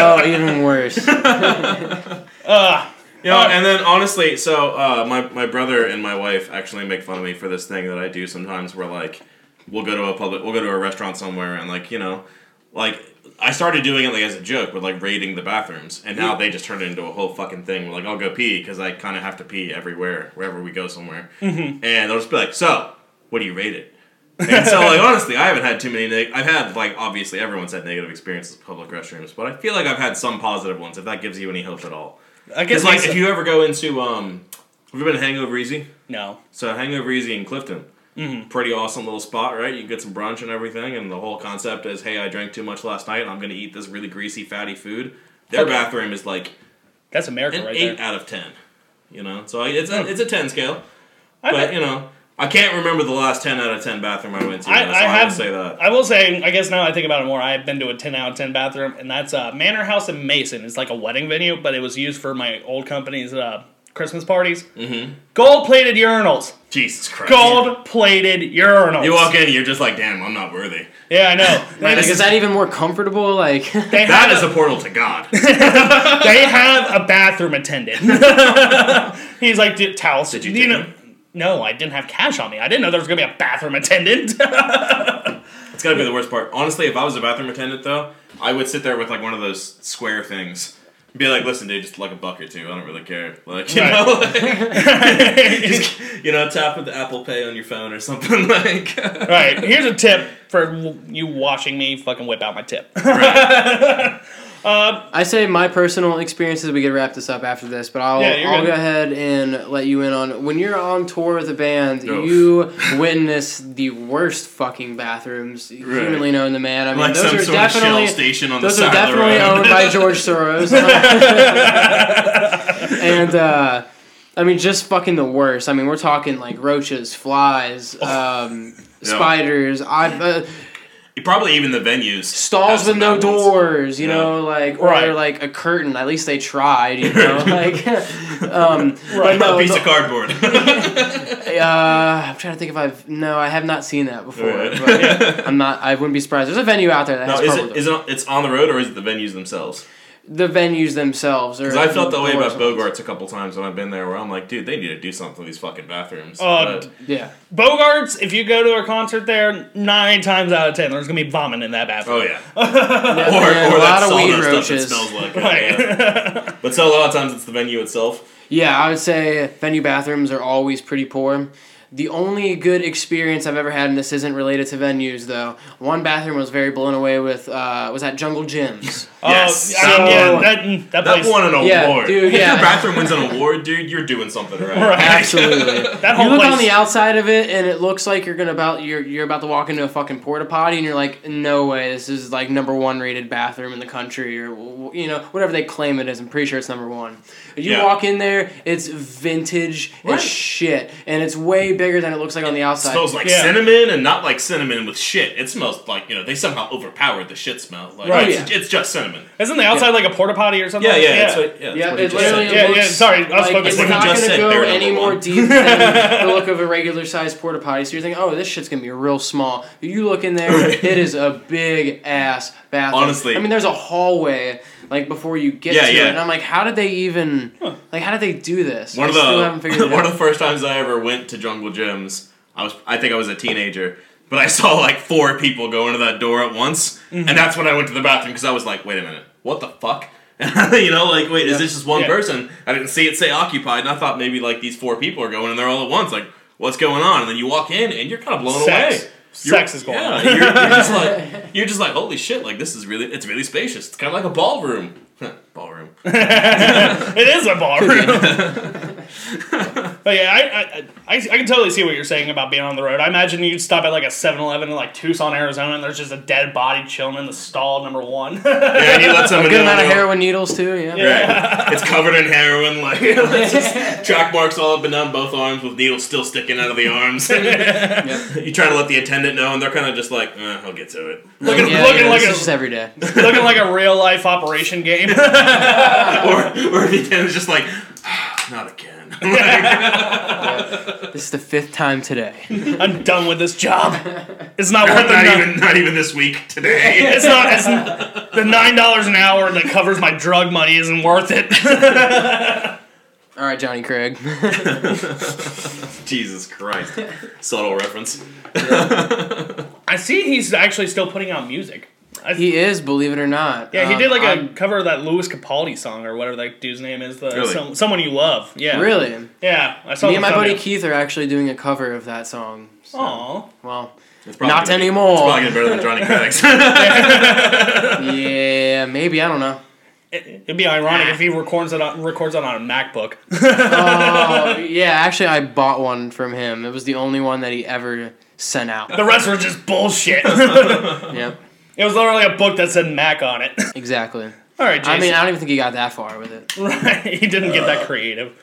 Oh, even worse. uh, You know, and then honestly, so uh, my my brother and my wife actually make fun of me for this thing that I do sometimes. Where like we'll go to a public, we'll go to a restaurant somewhere, and like you know, like I started doing it like as a joke with like raiding the bathrooms, and now they just turned it into a whole fucking thing. Where, like I'll go pee because I kind of have to pee everywhere wherever we go somewhere, and they'll just be like, "So, what do you rate it?" and so, like, honestly, I haven't had too many. Neg- I've had, like, obviously, everyone's had negative experiences with public restrooms, but I feel like I've had some positive ones. If that gives you any hope at all, I guess like Lisa- if you ever go into um, have you been to Hangover Easy? no. So Hangover Easy in Clifton, pretty awesome little spot, right? You get some brunch and everything, and the whole concept is, hey, I drank too much last night. and I'm gonna eat this really greasy, fatty food. Their Okay. bathroom is like That's America right eight there. out of ten. You know, so I- it's a it's a ten scale. I- But you know, I can't remember the last ten out of ten bathroom I went to. I, so I I have say that. I will say, I guess now I think about it more. I've been to a ten out of ten bathroom, and that's uh, Manor House in Mason. It's like a wedding venue, but it was used for my old company's uh, Christmas parties. Mm-hmm. Gold plated urinals. Jesus Christ. Gold plated urinals. You walk in, you're just like, damn, I'm not worthy. Yeah, I know. Like, They- is that even more comfortable? Like, they That have a portal to God. they have a bathroom attendant. He's like, "Dude, towels. Did you Do tip know? No, I didn't have cash on me. I didn't know there was gonna be a bathroom attendant. It's gotta be the worst part. Honestly, if I was a bathroom attendant though, I would sit there with like one of those square things. Be like, listen, dude, just like a buck or two. I don't really care. Like, you Right. know, like, just, you know, tap with the Apple Pay on your phone or something. Like, right. Here's a tip for you watching me fucking whip out my tip. I say my personal experiences. We could wrap this up after this, but I'll Yeah, I'll good. go ahead and let you in on when you're on tour with a band. Oof. You witness the worst fucking bathrooms humanly known to man. I mean, like those some are sort definitely of shell station on those the are side of the definitely road. owned by George Soros. and uh, I mean, just fucking the worst. I mean, we're talking like roaches, flies, Oh. um, spiders. I. Uh, Probably even the venues. stalls with no doors, you Yeah. know, like or Right. like a curtain. At least they tried, you know, like. um, but A no, piece the- of cardboard. uh, I'm trying to think if I've no, I have not seen that before. Right. But I'm not. I wouldn't be surprised. There's a venue out there that now, has is, it, is it it's on the road or is it the venues themselves? The venues themselves. Because I felt that way about Bogarts a couple times when I've been there, where I'm like, dude, they need to do something with these fucking bathrooms. Uh, But- Yeah, Bogarts, if you go to a concert there, nine times out of ten, there's gonna be vomit in that bathroom. oh yeah, yeah or, and or a lot that of weed sawdust stuff that roaches. smells like it. Right. yeah. But so a lot of times it's the venue itself. Yeah, I would say venue bathrooms are always pretty poor. The only good experience I've ever had, and this isn't related to venues though, one bathroom I was very blown away with uh, was at Jungle Jim's. Oh, Yes. I mean, So- yeah, that, that, That place, won an Yeah, award. dude, if your bathroom wins an award, dude, you're doing something right. Right. Absolutely. That you look place- on the outside of it, and it looks like you're gonna about you're you're about to walk into a fucking porta potty, and you're like, no way, this is like number one rated bathroom in the country, or you know whatever they claim it is. I'm pretty sure it's number one. You Yeah. walk in there, it's vintage Right. as shit, and it's way bigger than it looks like on the outside. smells like Yeah. cinnamon and not like cinnamon with shit. It smells like, you know, they somehow overpowered the shit smell. Like, Right. It's, it's just cinnamon. Isn't the outside like a porta potty or something? Yeah, yeah. yeah. That's what, yeah, that's Yeah, what he it just literally said. Yeah, yeah, sorry, I was like focusing it's on what not you just gonna said, go they're any number more one. deep than the look of a regular sized porta potty. So you're thinking, oh, this shit's gonna be real small. You look in there, it is a big ass bathroom. Honestly. I mean, there's a hallway like before you get Yeah, to yeah. it, and I'm like, how did they even like how did they do this? One I of still haven't the figured it one out. of the first times I ever went to Jungle Jim's, I was I think I was a teenager, but I saw like four people go into that door at once, Mm-hmm. and that's when I went to the bathroom because I was like, wait a minute, what the fuck? you know, like wait, is this just one Yeah. person? I didn't see it say occupied, and I thought maybe like these four people are going in there all at once. Like, what's going on? And then you walk in, and you're kind of blown Sex. away. Sex is going yeah, on. You're, you're just like you're just like holy shit! Like this is really it's really spacious. It's kind of like a ballroom. ballroom. It is a ballroom. But yeah, I, I, I, I can totally see what you're saying about being on the road. I imagine you'd stop at like a 7 Eleven in like Tucson, Arizona, and there's just a dead body chilling in the stall number one. Yeah, and you let a good amount of heroin needles too. Yeah. Right. it's covered in heroin, like it's just track marks all up and down both arms with needles still sticking out of the arms. yep. You try to let the attendant know, and they're kind of just like, eh, "I'll get to it," looking Yeah, looking yeah, like this a is just every day. looking like a real life operation game. or or if you can, it's just like, "Ah, "Not again." This is the fifth time today. I'm done with this job. It's not worth not the even not even this week today. It's not. It's the nine dollars an hour that covers my drug money isn't worth it. All right, Johnny Craig. Jesus Christ, subtle reference. I see he's actually still putting out music. I, he is, believe it or not. yeah, he Um, did like a I'm- cover of that Lewis Capaldi song or whatever that dude's name is. The Really? some, someone you love. Yeah. Really? Yeah, I saw. Me and my buddy thumbnail. Keith are actually doing a cover of that song. So, Aw. well, It's probably Not gonna be- anymore. It's probably gonna better than Johnny Craig's. yeah, maybe I don't know. It, it'd be ironic if he records it on, records it on a MacBook. Oh, yeah. Actually, I bought one from him. It was the only one that he ever sent out. the rest were just bullshit. it was literally a book that said Mac on it. exactly. All right, Jason. I mean, I don't even think he got that far with it. right? He didn't get that creative.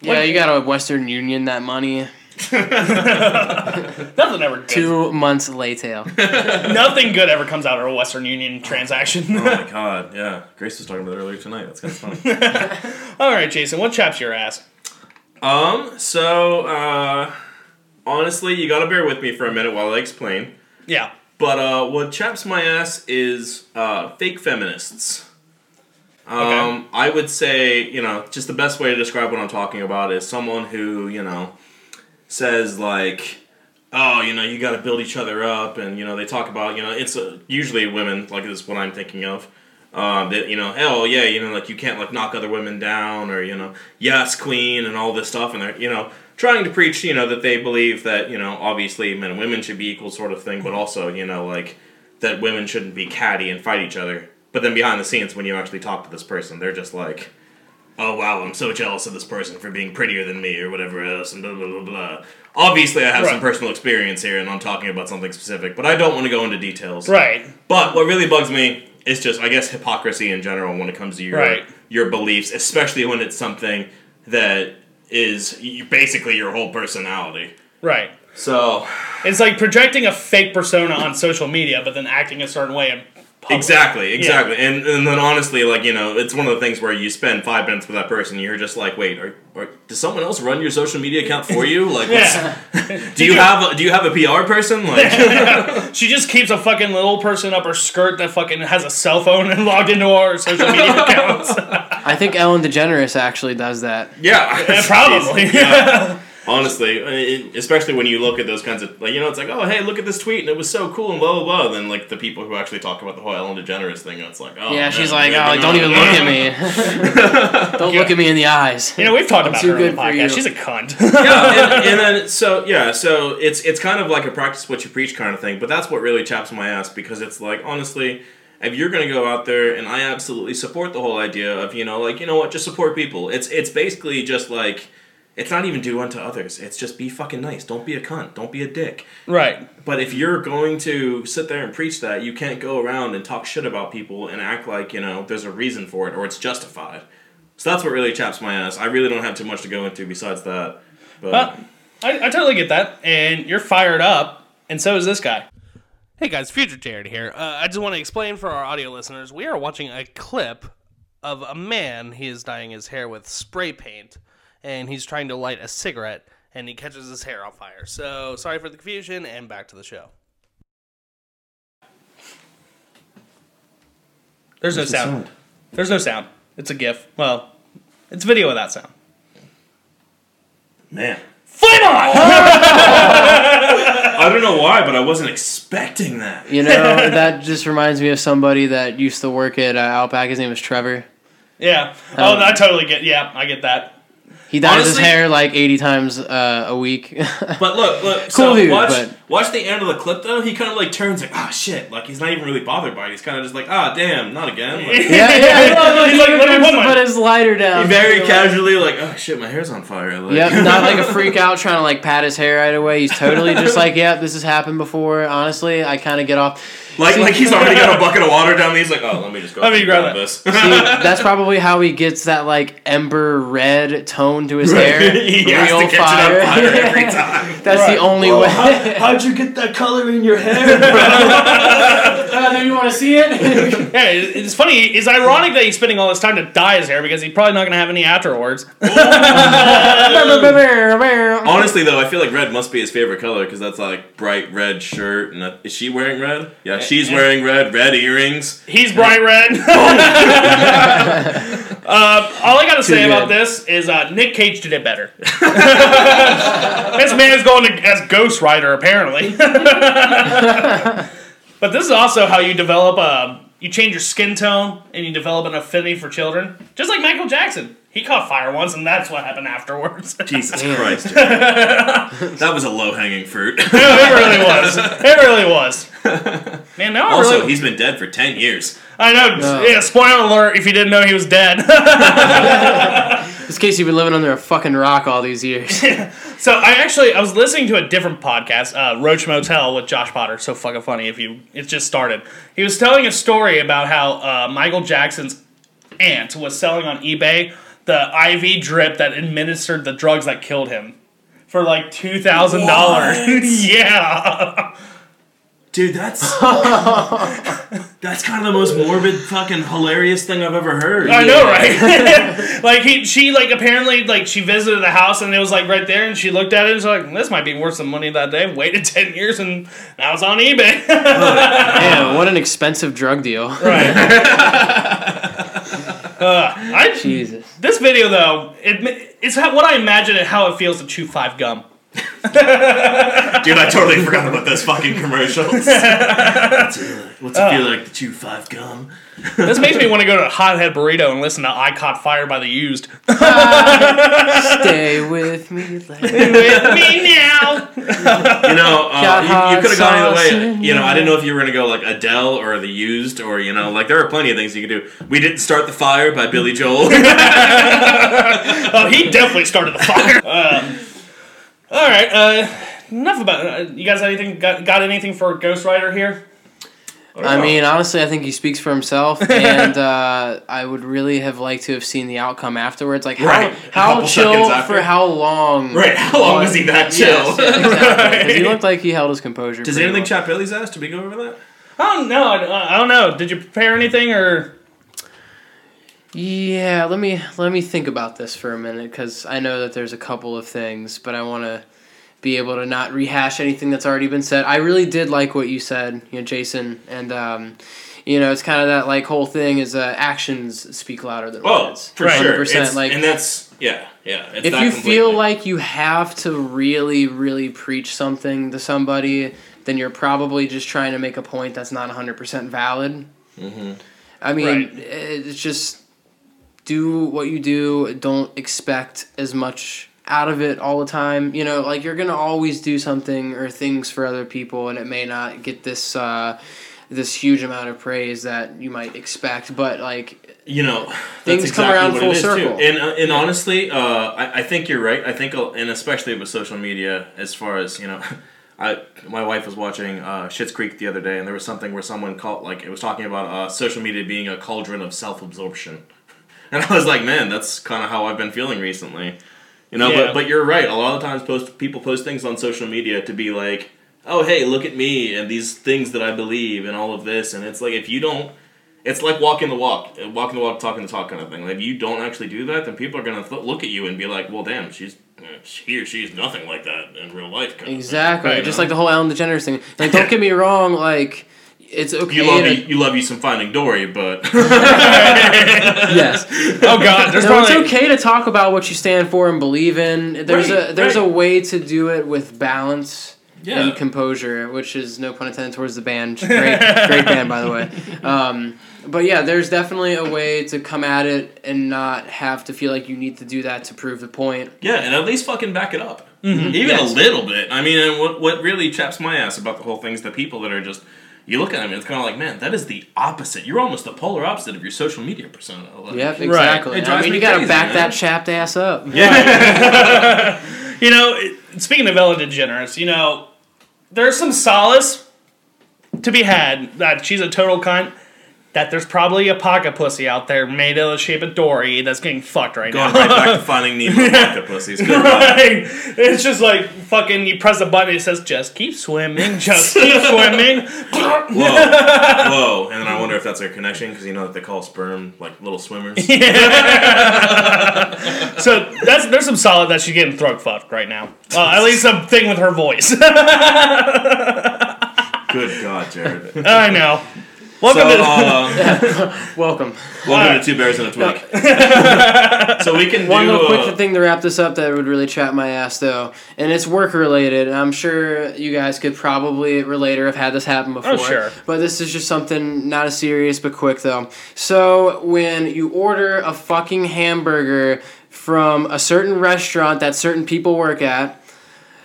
Yeah, you gotta Western Union that money. Nothing ever good. Two months later. Nothing good ever comes out of a Western Union transaction. Oh my god, yeah. Grace was talking about it earlier tonight. That's kind of funny. All right, Jason, what chaps your ass? um, so, uh, honestly, you gotta bear with me for a minute while I explain. Yeah. But uh, what chaps my ass is uh, fake feminists. Um, Okay. I would say, you know, just the best way to describe what I'm talking about is someone who, you know, says like, oh, you know, you got to build each other up, and you know, they talk about, you know, it's uh, usually women, like this is what I'm thinking of. Um, that you know, hell yeah, you know, like you can't like knock other women down, or you know, yes, queen, and all this stuff, and they're you know trying to preach, you know, that they believe that you know, obviously men and women should be equal, sort of thing, but also you know, like that women shouldn't be catty and fight each other. But then behind the scenes, when you actually talk to this person, they're just like, oh wow, I'm so jealous of this person for being prettier than me or whatever else, and blah blah blah blah. Obviously, I have some personal experience here, and I'm talking about something specific, but I don't want to go into details. Right. But what really bugs me is just, I guess, hypocrisy in general when it comes to your Right. your beliefs, especially when it's something that is y- basically your whole personality. Right. So It's like projecting a fake persona on social media, but then acting a certain way in public. exactly, exactly, and and then honestly, like you know, it's one of the things where you spend five minutes with that person, you're just like, wait, are, are, does someone else run your social media account for you? Like, what's, Yeah. do you have a, do you have a PR person? Like, She just keeps a fucking little person up her skirt that fucking has a cell phone and logged into our social media accounts. I think Ellen DeGeneres actually does that. yeah, Yeah, probably. Yeah. Honestly, I mean, especially when you look at those kinds of, like, you know, it's like, oh, hey, look at this tweet, and it was so cool, and blah, blah, blah. Then, like, the people who actually talk about the whole Ellen DeGeneres thing, it's like, oh. Yeah, she's like, oh, you don't know, even look at me. don't look at me in the eyes. You know, we've talked I'm about too her on the good for podcast. you. She's a cunt. yeah, and, and then so yeah, so it's it's kind of like a practice what you preach kind of thing. But that's what really chaps my ass because it's like honestly, if you're gonna go out there, and I absolutely support the whole idea of you know like you know what, just support people. It's it's basically just like. It's not even do unto others. It's just be fucking nice. Don't be a cunt. Don't be a dick. right. But if you're going to sit there and preach that, you can't go around and talk shit about people and act like, you know, there's a reason for it or it's justified. So that's what really chaps my ass. I really don't have too much to go into besides that. But But I, I totally get that. And you're fired up, and so is this guy. Hey guys, Future Jared here. Uh, I just want to explain for our audio listeners we are watching a clip of a man. He is dyeing his hair with spray paint, and he's trying to light a cigarette, and he catches his hair on fire. So sorry for the confusion, and back to the show. There's no sound. There's no sound. It's a GIF. Well, it's video without sound. man. Flame on! I don't know why, but I wasn't expecting that. You know, that just reminds me of somebody that used to work at uh, Outback. His name was Trevor. Yeah. Oh, I totally get. Yeah, I get that. He dyes his hair like 80 times uh, a week. But look, look. Cool so dude, watch, but- watch the end of the clip though. He kind of like turns like, ah, shit. Like he's not even really bothered by it. He's kind of just like, ah, damn, not again. Like, yeah, yeah. He's like, let me put put his lighter down. very casually, like, oh shit, my hair's on fire. Like, Yep, not like a freak out trying to like pat his hair right away. He's totally just like, yeah, this has happened before. Honestly, I kind of get off. Like See- like he's already got a bucket of water down. there. He's like, oh, let me just go. Let me grab grab this. See, that's probably how he gets that like ember red tone to his hair. he has Real to catch fire. it on fire every time. That's the only Oh, way. how'd you get that color in your hair. Uh, do you want to see it? Yeah, it's funny. It's ironic that he's spending all this time to dye his hair because he's probably not going to have any afterwards. Honestly, though, I feel like red must be his favorite color because that's like bright red shirt. And that, is she wearing red? Yeah, she's wearing red. Red earrings. He's bright red. uh, all I got to say good. about this is uh, Nick Cage did it better. this man is going to, as Ghost Rider, apparently. but this is also how you develop a. You change your skin tone and you develop an affinity for children. Just like Michael Jackson. He caught fire once, and that's what happened afterwards. Jesus Christ. that was a low hanging fruit. it really was. It really was. Man, now I also, really. he's been dead for 10 years. I know. No. Yeah, spoiler alert if you didn't know he was dead. In this case you've been living under a fucking rock all these years. so I actually I was listening to a different podcast, uh, Roach Motel with Josh Potter. So fucking funny if you it just started. He was telling a story about how uh, Michael Jackson's aunt was selling on eBay the IV drip that administered the drugs that killed him for like two thousand dollars. yeah. Dude, that's that's kind of the most morbid, fucking hilarious thing I've ever heard. I know, right? like he, she, like apparently, like she visited the house and it was like right there, and she looked at it and was like, "This might be worth some money that day." Waited ten years and now it's on eBay. Man, what an expensive drug deal. right. Uh, I, Jesus. this video though, it, it's how, what I imagine it how it feels to chew five gum. Dude, I totally forgot about those fucking commercials. what's it, what's it feel like to chew five gum? This makes me want to go to Hothead Burrito and listen to "I Caught Fire" by the Used. Stay with me. Like, With me now. You know, uh, you, you could have gone either way. You know, I didn't know if you were gonna go like Adele or the Used, or you know, like there are plenty of things you could do. We didn't start the fire by Billy Joel. Oh, he definitely started the fire. Um, all right. Uh, enough about. Uh, you guys, anything got, got anything for Ghost Rider here? I mean, honestly, I think he speaks for himself, and uh, I would really have liked to have seen the outcome afterwards. Like, how, Right. How chill for how long? right? How long was he that chill? Yes, yeah, exactly. 'Cause he looked like he held his composure. Does anything well. chop Billy's ass? Did we go over that? I don't know. I, I don't know. Did you prepare anything or? Yeah, let me let me think about this for a minute because I know that there's a couple of things, but I want to be able to not rehash anything that's already been said. I really did like what you said, you know, Jason, and um, you know, it's kind of that like whole thing is uh, actions speak louder than Oh, words. for Right. sure. 100%, It's- like- and that's yeah, yeah. It's if you completely. feel like you have to really, really preach something to somebody, then you're probably just trying to make a point that's not 100% valid. Mm-hmm. I mean, Right. it's just do what you do. Don't expect as much out of it all the time. You know, like you're to always do something or things for other people, and it may not get this. Uh, this huge amount of praise that you might expect, but like you know Things that's come around full circle. Too. And uh, and honestly, uh, I, I think you're right. I think, uh, and especially with social media, as far as you know. I, my wife was watching uh, Schitt's Creek the other day, and there was something where someone called like it was talking about uh, social media being a cauldron of self absorption, and I was like, man, that's kind of how I've been feeling recently, you know. Yeah. But but you're right. A lot of times, post people post things on social media to be like, oh hey, look at me and these things that I believe and all of this, and it's like if you don't it's like walking the walk, uh, walking the walk, talking the talk kind of thing. Like if you don't actually do that, then people are gonna th- look at you and be like, "Well, damn, she's uh, he or she's nothing like that in real life." Kind Exactly. Right. Just like the whole Ellen DeGeneres thing. Like, don't get me wrong. Like, it's okay. You love to you, you love you some Finding Dory, but yes. Oh God, there's No, it's okay to talk about what you stand for and believe in. There's Right, a there's a way to do it with balance Yeah. and composure, which is no pun intended towards the band. Great, great band by the way. Um, but yeah, there's definitely a way to come at it and not have to feel like you need to do that to prove the point. yeah, and at least fucking back it up, Mm-hmm. even Yes. a little bit. I mean, what what really chaps my ass about the whole thing is the people that are just. You look at them, and it's kind of like, man, that is the opposite. You're almost the polar opposite of your social media persona. Like, Yep, exactly. It I mean, me you gotta back man. that chapped ass up. Yeah. You know, speaking of Ellen DeGeneres, you know, there's some solace to be had that she's a total cunt. That there's probably a pocket pussy out there made of the shape of Dory that's getting fucked right now. Going now. right back to finding Nemo. Good God. Right. It's just like fucking. You press a button. It says, "Just keep swimming. Just keep swimming." Whoa, whoa! And then I wonder if that's their connection because you know that they call sperm like little swimmers. Yeah. so that's there's some solid that she's getting throat fucked right now. Uh, at least something with her voice. Good God, Jared. I know. So, Welcome to. uh, Welcome. welcome to Two Bears and a Twig. so we can One do. little quick uh, thing to wrap this up that would really chat my ass though, and it's work related. I'm sure you guys could probably relate or have had this happen before. Oh, sure. But this is just something not as serious but quick though. So when you order a fucking hamburger from a certain restaurant that certain people work at.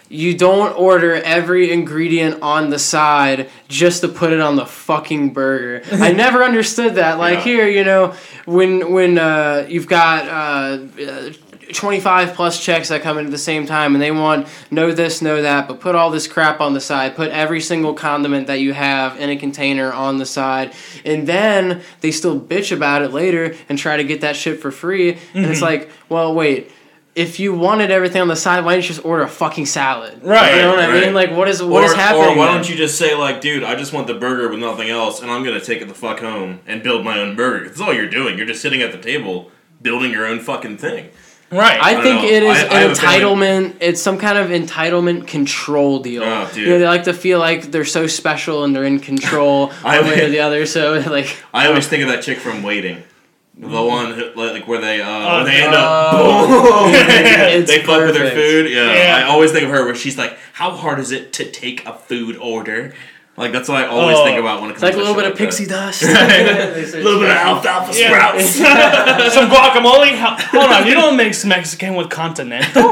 You don't order every ingredient on the side just to put it on the fucking burger. I never understood that. Like Yeah. here, you know, when when uh, you've got uh, uh, 25 plus checks that come in at the same time and they want no this no that but put all this crap on the side put every single condiment that you have in a container on the side and then they still bitch about it later and try to get that shit for free and it's like well wait if you wanted everything on the side why didn't you just order a fucking salad Right, you know what i mean like what is what or, is happening or why there? don't you just say like, dude, I just want the burger with nothing else, and I'm gonna take it the fuck home and build my own burger. That's all you're doing. You're just sitting at the table building your own fucking thing. Right. I don't think know. it is I- I an have a feeling- entitlement. It's some kind of entitlement control deal. Oh, dude. You know, they like to feel like they're so special and they're in control I one way or the other. So like, I always think of that chick from Waiting. The one who, like where they uh, Oh, where they end oh. up it's they fuck with their food. Yeah. Yeah. I always think of her where she's like, "How hard is it to take a food order?" Like that's what I always Oh. think about when it comes to. It's comes like a little bit of pixie that. dust. A little bit of alfalfa Yeah. sprouts. Some guacamole. Hold on, you don't mix Mexican with continental.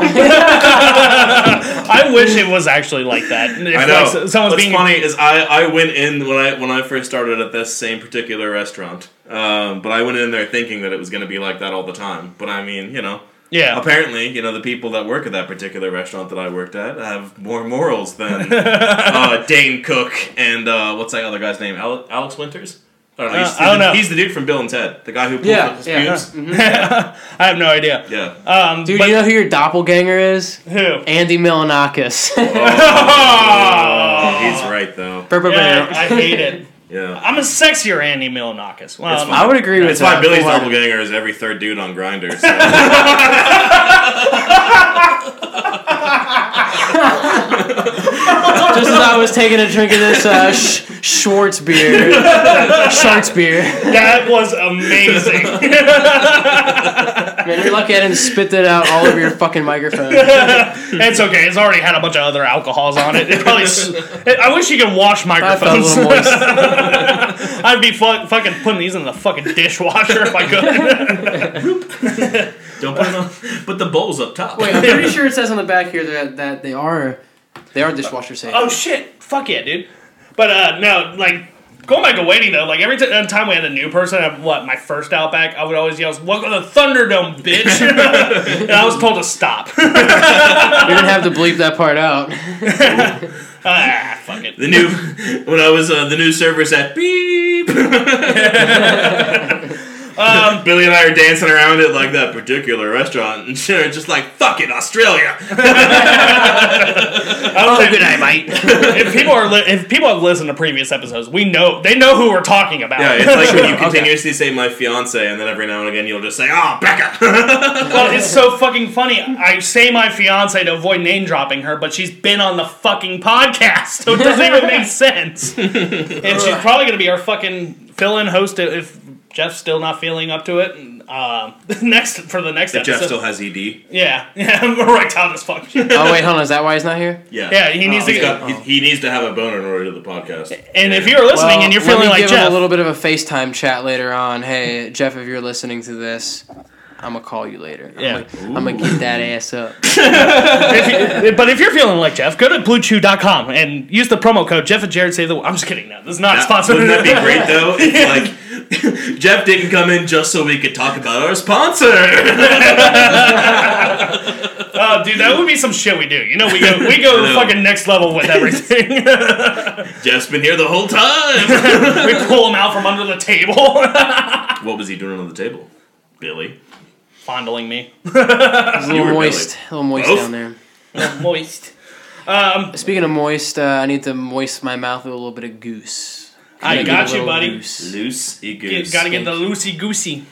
I wish it was actually like that. If, I know. like, someone's What's being funny is I, I went in when I when I first started at this same particular restaurant, um, but I went in there thinking that it was going to be like that all the time. But I mean, you know, yeah. apparently, you know, the people that work at that particular restaurant that I worked at have more morals than uh, Dane Cook and uh, what's that other guy's name? Ale- Alex Winters. I don't know. He's, Uh, I don't the, know. he's the dude from Bill and Ted, the guy who pulls Yeah, up his yeah. pubes. I have no idea. Yeah. Um, Dude, but you know who your doppelganger is? who? Andy Milonakis. Oh, he's right though. Yeah, I hate it. Yeah. I'm a sexier Andy Milonakis. Well, It's I'm- fine. I would agree with That's that. why Billy's Well, doppelganger is every third dude on Grindr. So. Just as I was taking a drink of this uh, Sch- Schwartz beer, Sharks beer. that was amazing. Man, you're lucky I didn't spit that out all over your fucking microphone. it's okay. It's already had a bunch of other alcohols on it. It probably. s- I wish you could wash I felt a microphones. little moist. I'd be fu- fucking putting these in the fucking dishwasher if I could. Don't put, it on, put the bowls up top. Wait, I'm pretty sure it says on the back here that, that they are they are dishwasher safe. oh shit! Fuck yeah, dude. But uh, no, like going back to waiting though, like every t- time we had a new person at what my first Outback, I would always yell, "Welcome to the Thunderdome, bitch!" and I was told to stop. You're gonna have to bleep that part out. ah, fuck it. The new when I was uh, the new server said beep. Um, Billy and I are dancing around at like that particular restaurant, and they're just like "fuck it, Australia." oh, good night, mate. if people are li- if people have listened to previous episodes, we know they know who we're talking about. Yeah, it's like when you continuously say "my fiance," and then every now and again you'll just say "oh, Becca." well, it's so fucking funny. I say my fiance to avoid name dropping her, but she's been on the fucking podcast, so it doesn't even make sense. and she's probably gonna be our fucking fill-in host it if Jeff's still not feeling up to it. And, um, next for the next episode. Jeff still has ED. yeah, yeah, erectile dysfunction. Oh wait, hold on. Is that why he's not here? Yeah, Yeah, he needs to He's get. got, he, he needs to have a boner in order to the podcast. and if you're listening and you're let feeling me like give him Jeff, a little bit of a FaceTime chat later on. Hey, Jeff, if you're listening to this, I'm gonna call you later. I'm Yeah. gonna, I'm gonna get that ass up. if you, but if you're feeling like Jeff, go to bluechew.com and use the promo code Jeff and Jared Save the World. I'm just kidding. No, this is not That- sponsored. wouldn't that be great though? If like Jeff didn't come in just so we could talk about our sponsor. Oh, dude, that would be some shit we do. You know, we go we go I fucking next level with everything. Jeff's been here the whole time. we pull him out from under the table, what was he doing on the table? Billy. Fondling me. A little were moist, a little moist Both? down there. Moist. Speaking of moist, uh, I need to moist my mouth with a little bit of goose. I Gotta got you, little buddy. goose. Loose Get, goose. gotta get the loosey goosey.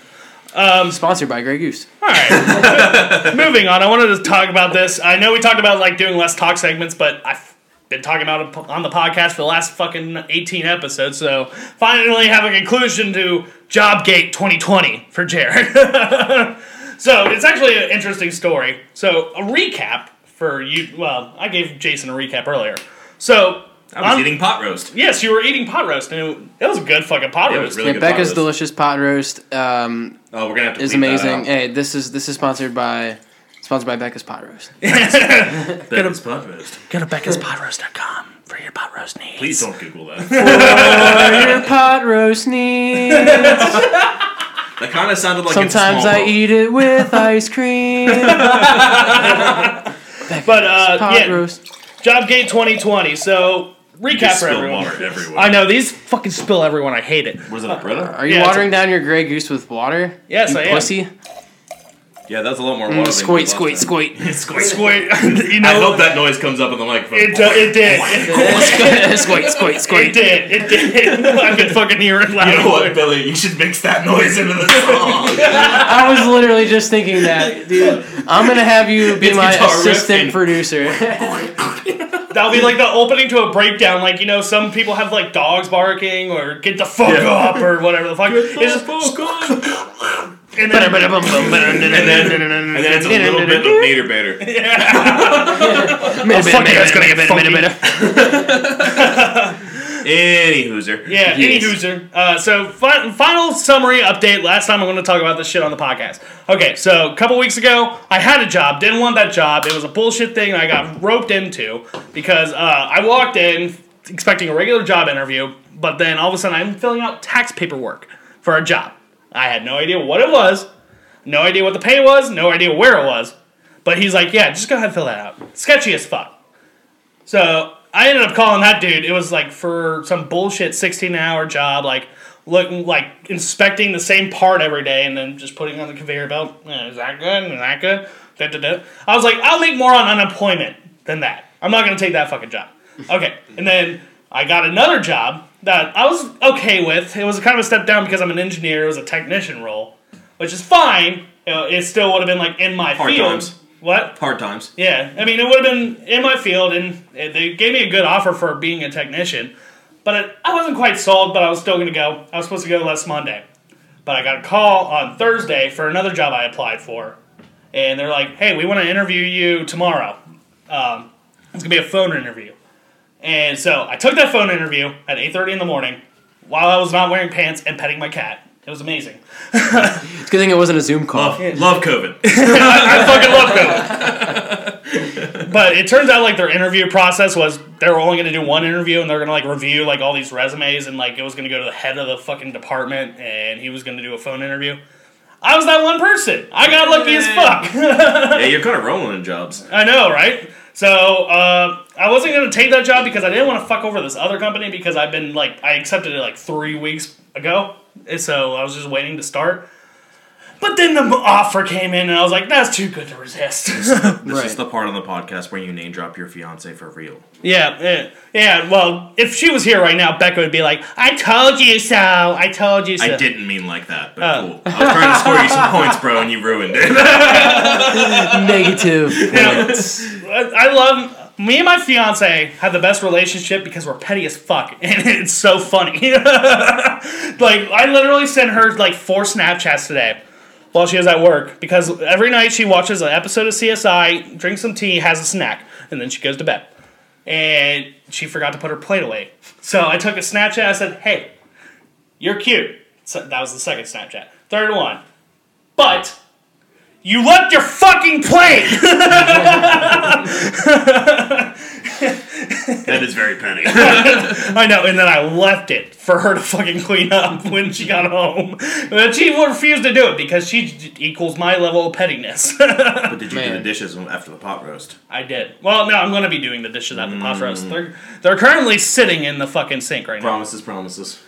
Sponsored by Grey Goose. All right. Moving on. I wanted to talk about this. I know we talked about like doing less talk segments, but I've been talking about it on the podcast for the last fucking 18 episodes. So finally have a conclusion to Jobgate 2020 for Jared. so it's actually an interesting story. So a recap for you. Well, I gave Jason a recap earlier. So I was on- eating pot roast. Yes, you were eating pot roast, and it, it was a good fucking pot Yeah, roast. was really Yeah, good pot Becca's roast. delicious pot roast um, Oh, we're gonna have to is bleep that amazing. out. Hey, this is this is sponsored by sponsored by Becca's pot roast. Becca's pot roast. Go to beccaspodroast.com for your pot roast needs. Please don't Google that. for Your pot roast needs. That kind of sounded like Sometimes it's small I eat it with ice cream. But uh, Pot yeah, roast. Jobgate 2020. So recap Just for spill everyone. water everywhere. I know these fucking spill everyone. I hate it. Was it a Brita? Are you Yeah, it's watering down your Grey Goose with water? Yes, you I am. pussy. Yeah, that's a lot more water. than Mm, squeak, last squeak, time. squeak. Squid, squid. you know, I hope that noise comes up on the microphone. it, uh, it did. squeak, squeak, It squeak. did. It did. I could fucking hear it loud. you know what, Billy? You should mix that noise into the song. I was literally just thinking that, dude. I'm gonna have you be It's my guitar assistant and- producer. That'll be like the opening to a breakdown. Like you know, some people have like dogs barking or get the fuck Yeah. up or whatever the fuck. It's just, and then, and then, and then it's a little bit of Nader Bader. oh, fuck it, that's gonna get funky. Any hooser. Yeah, any hooser. Uh, so, fi- final summary update. Last time I'm going to talk about this shit on the podcast. Okay, so a couple weeks ago, I had a job. Didn't want that job. It was a bullshit thing I got roped into because uh, I walked in expecting a regular job interview, but then all of a sudden I'm filling out tax paperwork for a job. I had no idea what it was, no idea what the pay was, no idea where it was. But he's like, yeah, just go ahead and fill that out. Sketchy as fuck. So I ended up calling that dude. It was like for some bullshit 16 hour job, like looking like inspecting the same part every day and then just putting on the conveyor belt. Eh, is that good? Is that good? Da, da, da. I was like, I'll make more on unemployment than that. I'm not gonna take that fucking job. Okay, and then I got another job that I was okay with. It was kind of a step down because I'm an engineer. It was a technician role, which is fine. It still would have been like in my Hard field. times. What? Hard times. Yeah, I mean, it would have been in my field, and they gave me a good offer for being a technician. But it, I wasn't quite sold, but I was still going to go. I was supposed to go last Monday. But I got a call on Thursday for another job I applied for. And they're like, hey, we want to interview you tomorrow. Um, it's going to be a phone interview. And so I took that phone interview at 8.30 in the morning while I was not wearing pants and petting my cat. It was amazing. It's a good thing it wasn't a Zoom call. Love, love COVID. I fucking love COVID. but it turns out like their interview process was they were only going to do one interview and they're going to like review like all these resumes and like it was going to go to the head of the fucking department and he was going to do a phone interview. I was that one person. I got lucky as fuck. yeah, you're kind of rolling in jobs. I know, right? So uh, I wasn't gonna take that job because I didn't want to fuck over this other company because I've been like I accepted it like three weeks ago, so I was just waiting to start. But then the offer came in, and I was like, "That's too good to resist." This Right. is the part on the podcast where you name drop your fiance for real. yeah, yeah, yeah. Well, if she was here right now, Becca would be like, "I told you so. I told you so." I didn't mean like that, but Oh. cool. I was trying to score you some points, bro, and you ruined it. Negative points. I I love me and my fiance have the best relationship because we're petty as fuck, and it's so funny. like I literally sent her like four Snapchats today while she is at work because every night she watches an episode of CSI, drinks some tea, has a snack, and then she goes to bed. And she forgot to put her plate away, so I took a Snapchat. I said, "Hey, you're cute." So that was the second Snapchat. Third one, but. You left your fucking plate! that is very petty. I know, and then I left it for her to fucking clean up when she got home. But she refused to do it because she equals my level of pettiness. But did you do the dishes after the pot roast? I did. Well, no, I'm going to be doing the dishes at the pot mm. roast. They're, they're currently sitting in the fucking sink right now. Promises, promises.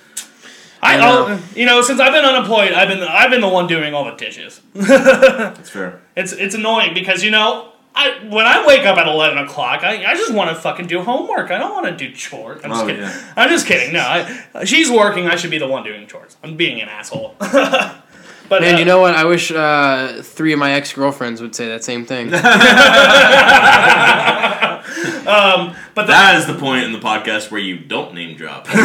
I, I know. I'll- you know, since I've been unemployed, I've been I've been the one doing all the dishes. That's fair. It's it's annoying because you know. I, when I wake up at eleven o'clock, I, I just want to fucking do homework. I don't want to do chores. I'm just Oh, kidding. yeah. I'm just kidding. No, I, she's working. I should be the one doing chores. I'm being an asshole. but Man, uh, you know what? I wish uh, three of my ex girlfriends would say that same thing. but the, That is the point in the podcast where you don't name drop. yeah,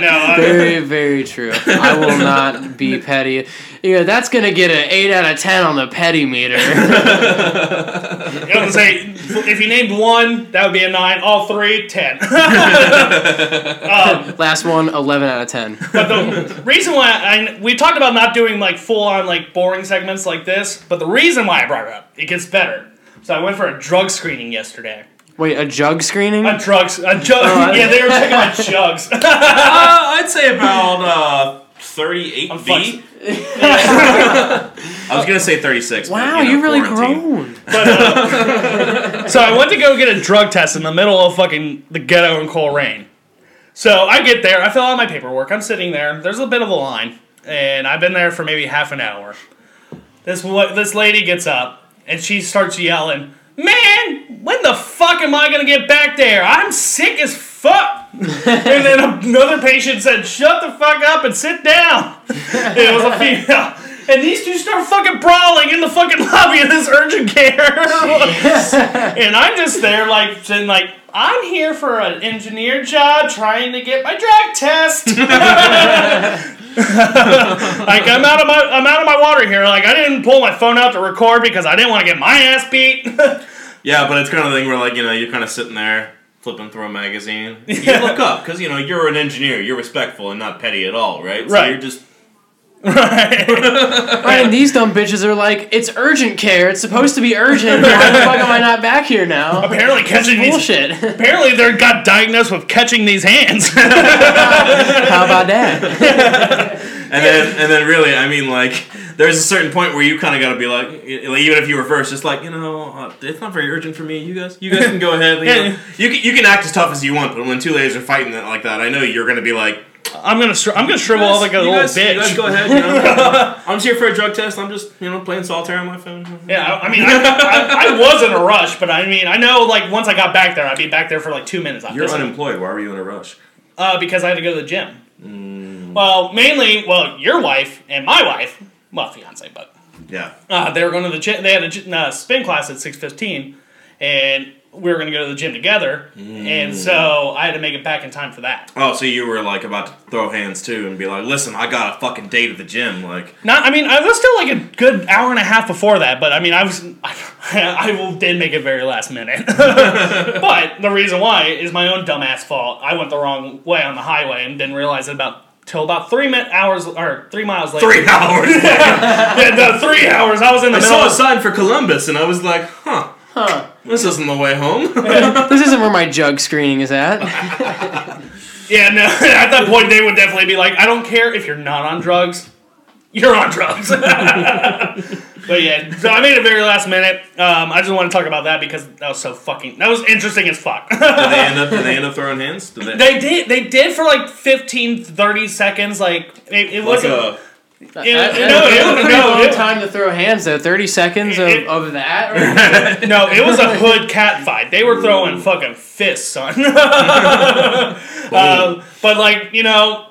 no. Uh, Very, very true. I will not be petty. Yeah, that's gonna get an eight out of ten on the petty meter. I was say if you named one, that would be a nine. All three, ten. Last one, 11 out of ten. But the reason why I we talked about not doing like full on like boring segments like this, but the reason why I brought it up, it gets better. So I went for a drug screening yesterday. Wait, a jug screening? A drugs, a jug. I- yeah, they were checking my jugs. Uh, I'd say about uh, 38 I'm B. I was gonna say 36. but, Wow, you know, you've really quarantine. grown. So I went to go get a drug test in the middle of fucking the ghetto in Colerain. So I get there, I fill out my paperwork, I'm sitting there, there's a bit of a line, and I've been there for maybe half an hour. This wa- this lady gets up and she starts yelling, Man, when the fuck am I gonna get back there? I'm sick as fuck. and then another patient said, Shut the fuck up and sit down. it was a female. And these two start fucking brawling in the fucking lobby of this urgent care. and I'm just there, like, saying, like, I'm here for an engineer job trying to get my drug test. like I'm out of my I'm out of my water here. Like I didn't pull my phone out to record because I didn't want to get my ass beat. Yeah, but it's kind of the thing where like you know you're kind of sitting there flipping through a magazine. You look up because you know you're an engineer. You're respectful and not petty at all, right? So Right. you're just right. Right, and these dumb bitches are like, it's urgent care. It's supposed to be urgent. Why the fuck am I not back here now? Apparently catching these Bullshit. apparently they got diagnosed with catching these hands. How about that? and then and then really I mean like there's a certain point where you kind of got to be like like, even if you were first, just like you know uh, it's not very urgent for me. You guys you guys can go ahead. You, know, Yeah. you can you can act as tough as you want, but when two ladies are fighting that like that, I know you're gonna be like. I'm gonna str- I'm gonna shrivel "You up like a little guys- bitch. You guys go ahead. You know? I'm just here for a drug test. I'm just you know playing solitaire on my phone. Yeah, I, I mean, I, I, I was in a rush, but I mean, I know like once I got back there, I'd be back there for like two minutes. You're This- unemployed. Why were you in a rush? uh, because I had to go to the gym. Mm. Well, mainly, well, your wife and my wife, well, fiance, but Yeah. uh, they were going to the gym. They had a uh, spin class at six fifteen, and we were going to go to the gym together. And so I had to make it back in time for that. Oh, so you were like about to throw hands too and be like, "Listen, I got a fucking date at the gym." Like, Not, I mean, I was still like a good hour and a half before that, but I mean, I was, I, I did make it very last minute. but the reason why is my own dumbass fault. I went the wrong way on the highway and didn't realize it about till about three minute hours or three miles later. three hours. yeah, no, three hours. I was in the I middle. saw a sign for Columbus, and I was like, "Huh, Huh. this isn't the way home." This isn't where my jug screening is at. yeah, no. At that point, they would definitely be like, I don't care if you're not on drugs. You're on drugs. but yeah, so I made it very last minute. Um, I just want to talk about that because that was so fucking. That was interesting as fuck. did they end up? Did they end up throwing hands? Did they? They did. They did for like 15, 30 seconds. Like it, it like wasn't. a, That- no, it a pretty no, long it- time to throw hands though. Thirty seconds of, It- of that. Right? no, it was a hood cat fight. They were throwing fucking fists, son. um, but like you know,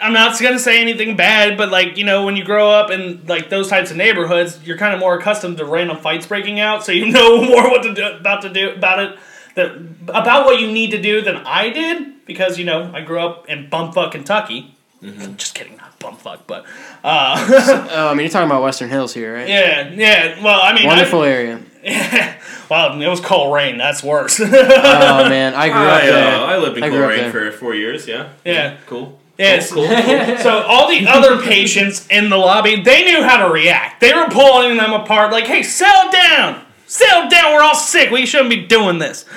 I'm not gonna say anything bad. But like you know, when you grow up in like those types of neighborhoods, you're kind of more accustomed to random fights breaking out, so you know more what to do about to do about it. That, about what you need to do than I did because you know I grew up in bumfuck Kentucky. Just kidding, not bumfuck, but uh, oh, I mean, you're talking about Western Hills here, right? yeah, yeah. Well, I mean, I- Wonderful area. well, it was Colerain. That's worse. Oh man, I grew up there. uh, I lived in I grew up Colerain there. for four years. Yeah. Yeah. Cool. Yes. Cool. cool. So all the other patients in the lobby, they knew how to react. They were pulling them apart, like, "Hey, settle down, settle down. We're all sick. We shouldn't be doing this."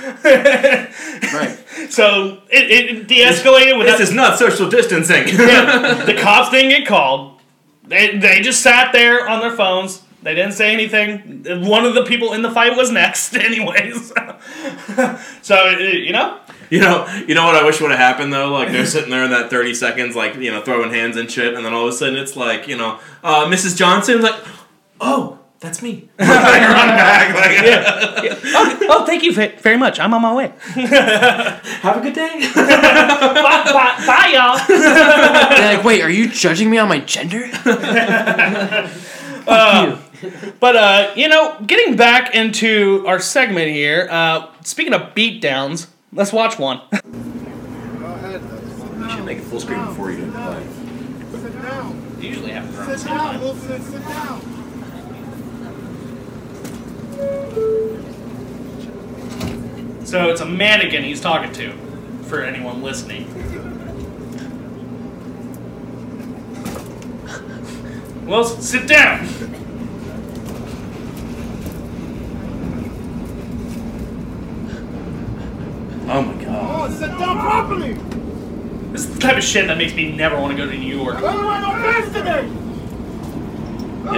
Right. So it, it de-escalated with This is not social distancing. the cops didn't get called. They they just sat there on their phones. They didn't say anything. One of the people in the fight was next, anyways. so you know, You know, you know what I wish would have happened though. Like they're sitting there in that thirty seconds, like you know, throwing hands and shit, and then all of a sudden it's like, you know, uh, Mrs. Johnson's like, oh, that's me. Run back. Like, yeah. oh, thank you very much. I'm on my way. have a good day. bye, bye, bye, y'all. They're like, wait, are you judging me on my gender? But uh, you know, getting back into our segment here. Uh, speaking of beatdowns, let's watch one. You should make it full screen before you do play. Sit down. Usually happens around the Sit same down, time. Wilson. Sit down. So it's a mannequin he's talking to, for anyone listening. Well, sit down. Oh my god. Oh, sit down properly. This is the type of shit that makes me never want to go to New York. It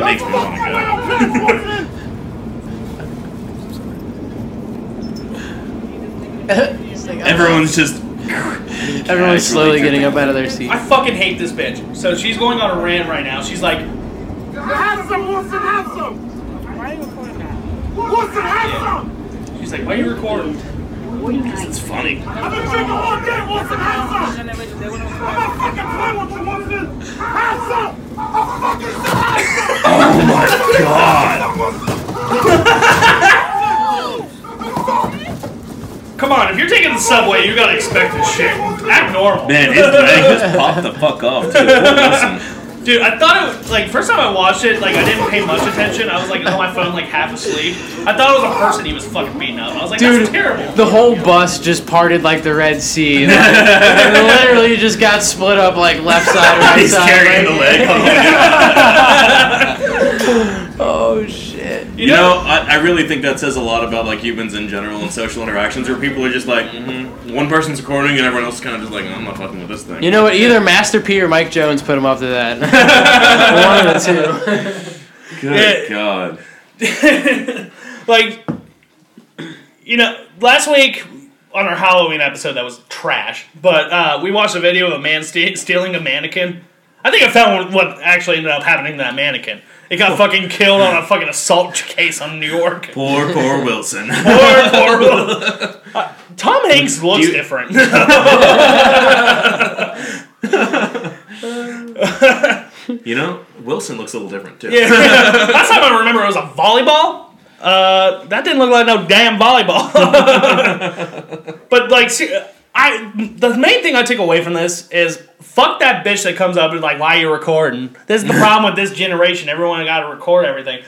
makes me want to go. Oh. Everyone's just. Everyone's slowly getting up out of their seat. I fucking hate this bitch. So she's going on a rant right now. She's like, Have some, Wilson, have some! Why are you recording that? Wilson, have some! she's like, why are you recording? Because It's funny. I've been drinking all day, Wilson, have some! I'm not fucking playing with you, Wilson! Have some! I'm fucking have some! Oh my god! Come on, if you're taking the subway, you gotta expect this shit. Act normal. Man, his leg just popped the fuck off, too. Poor Wilson. Dude, I thought it was, like, first time I watched it, like, I didn't pay much attention. I was, like, on my phone, like, half asleep. I thought it was a person he was fucking beating up. I was like, Dude, that's terrible. the whole bus just parted like the Red Sea. Like, it literally just got split up like left side, right He's side. carrying the right- leg. Oh. You know, I, I really think that says a lot about like humans in general and social interactions, where people are just like, mm-hmm. one person's recording and everyone else is kind of just like, I'm not fucking with this thing. You know what? Either Master P or Mike Jones put him up to that. One of the two. Good Yeah. God. like, you know, last week on our Halloween episode that was trash, but uh, we watched a video of a man ste- stealing a mannequin. I think I found what actually ended up happening to that mannequin. It got fucking killed on a fucking assault case on New York. Poor, poor Wilson. Poor, poor Will. Uh, Tom Hanks looks you- different. you know, Wilson looks a little different too. Yeah. Last time I remember it was a volleyball. Uh, that didn't look like no damn volleyball. but like, see, I the main thing I took away from this is fuck that bitch that comes up and like, why you recording? This is the problem with this generation. Everyone got to record everything.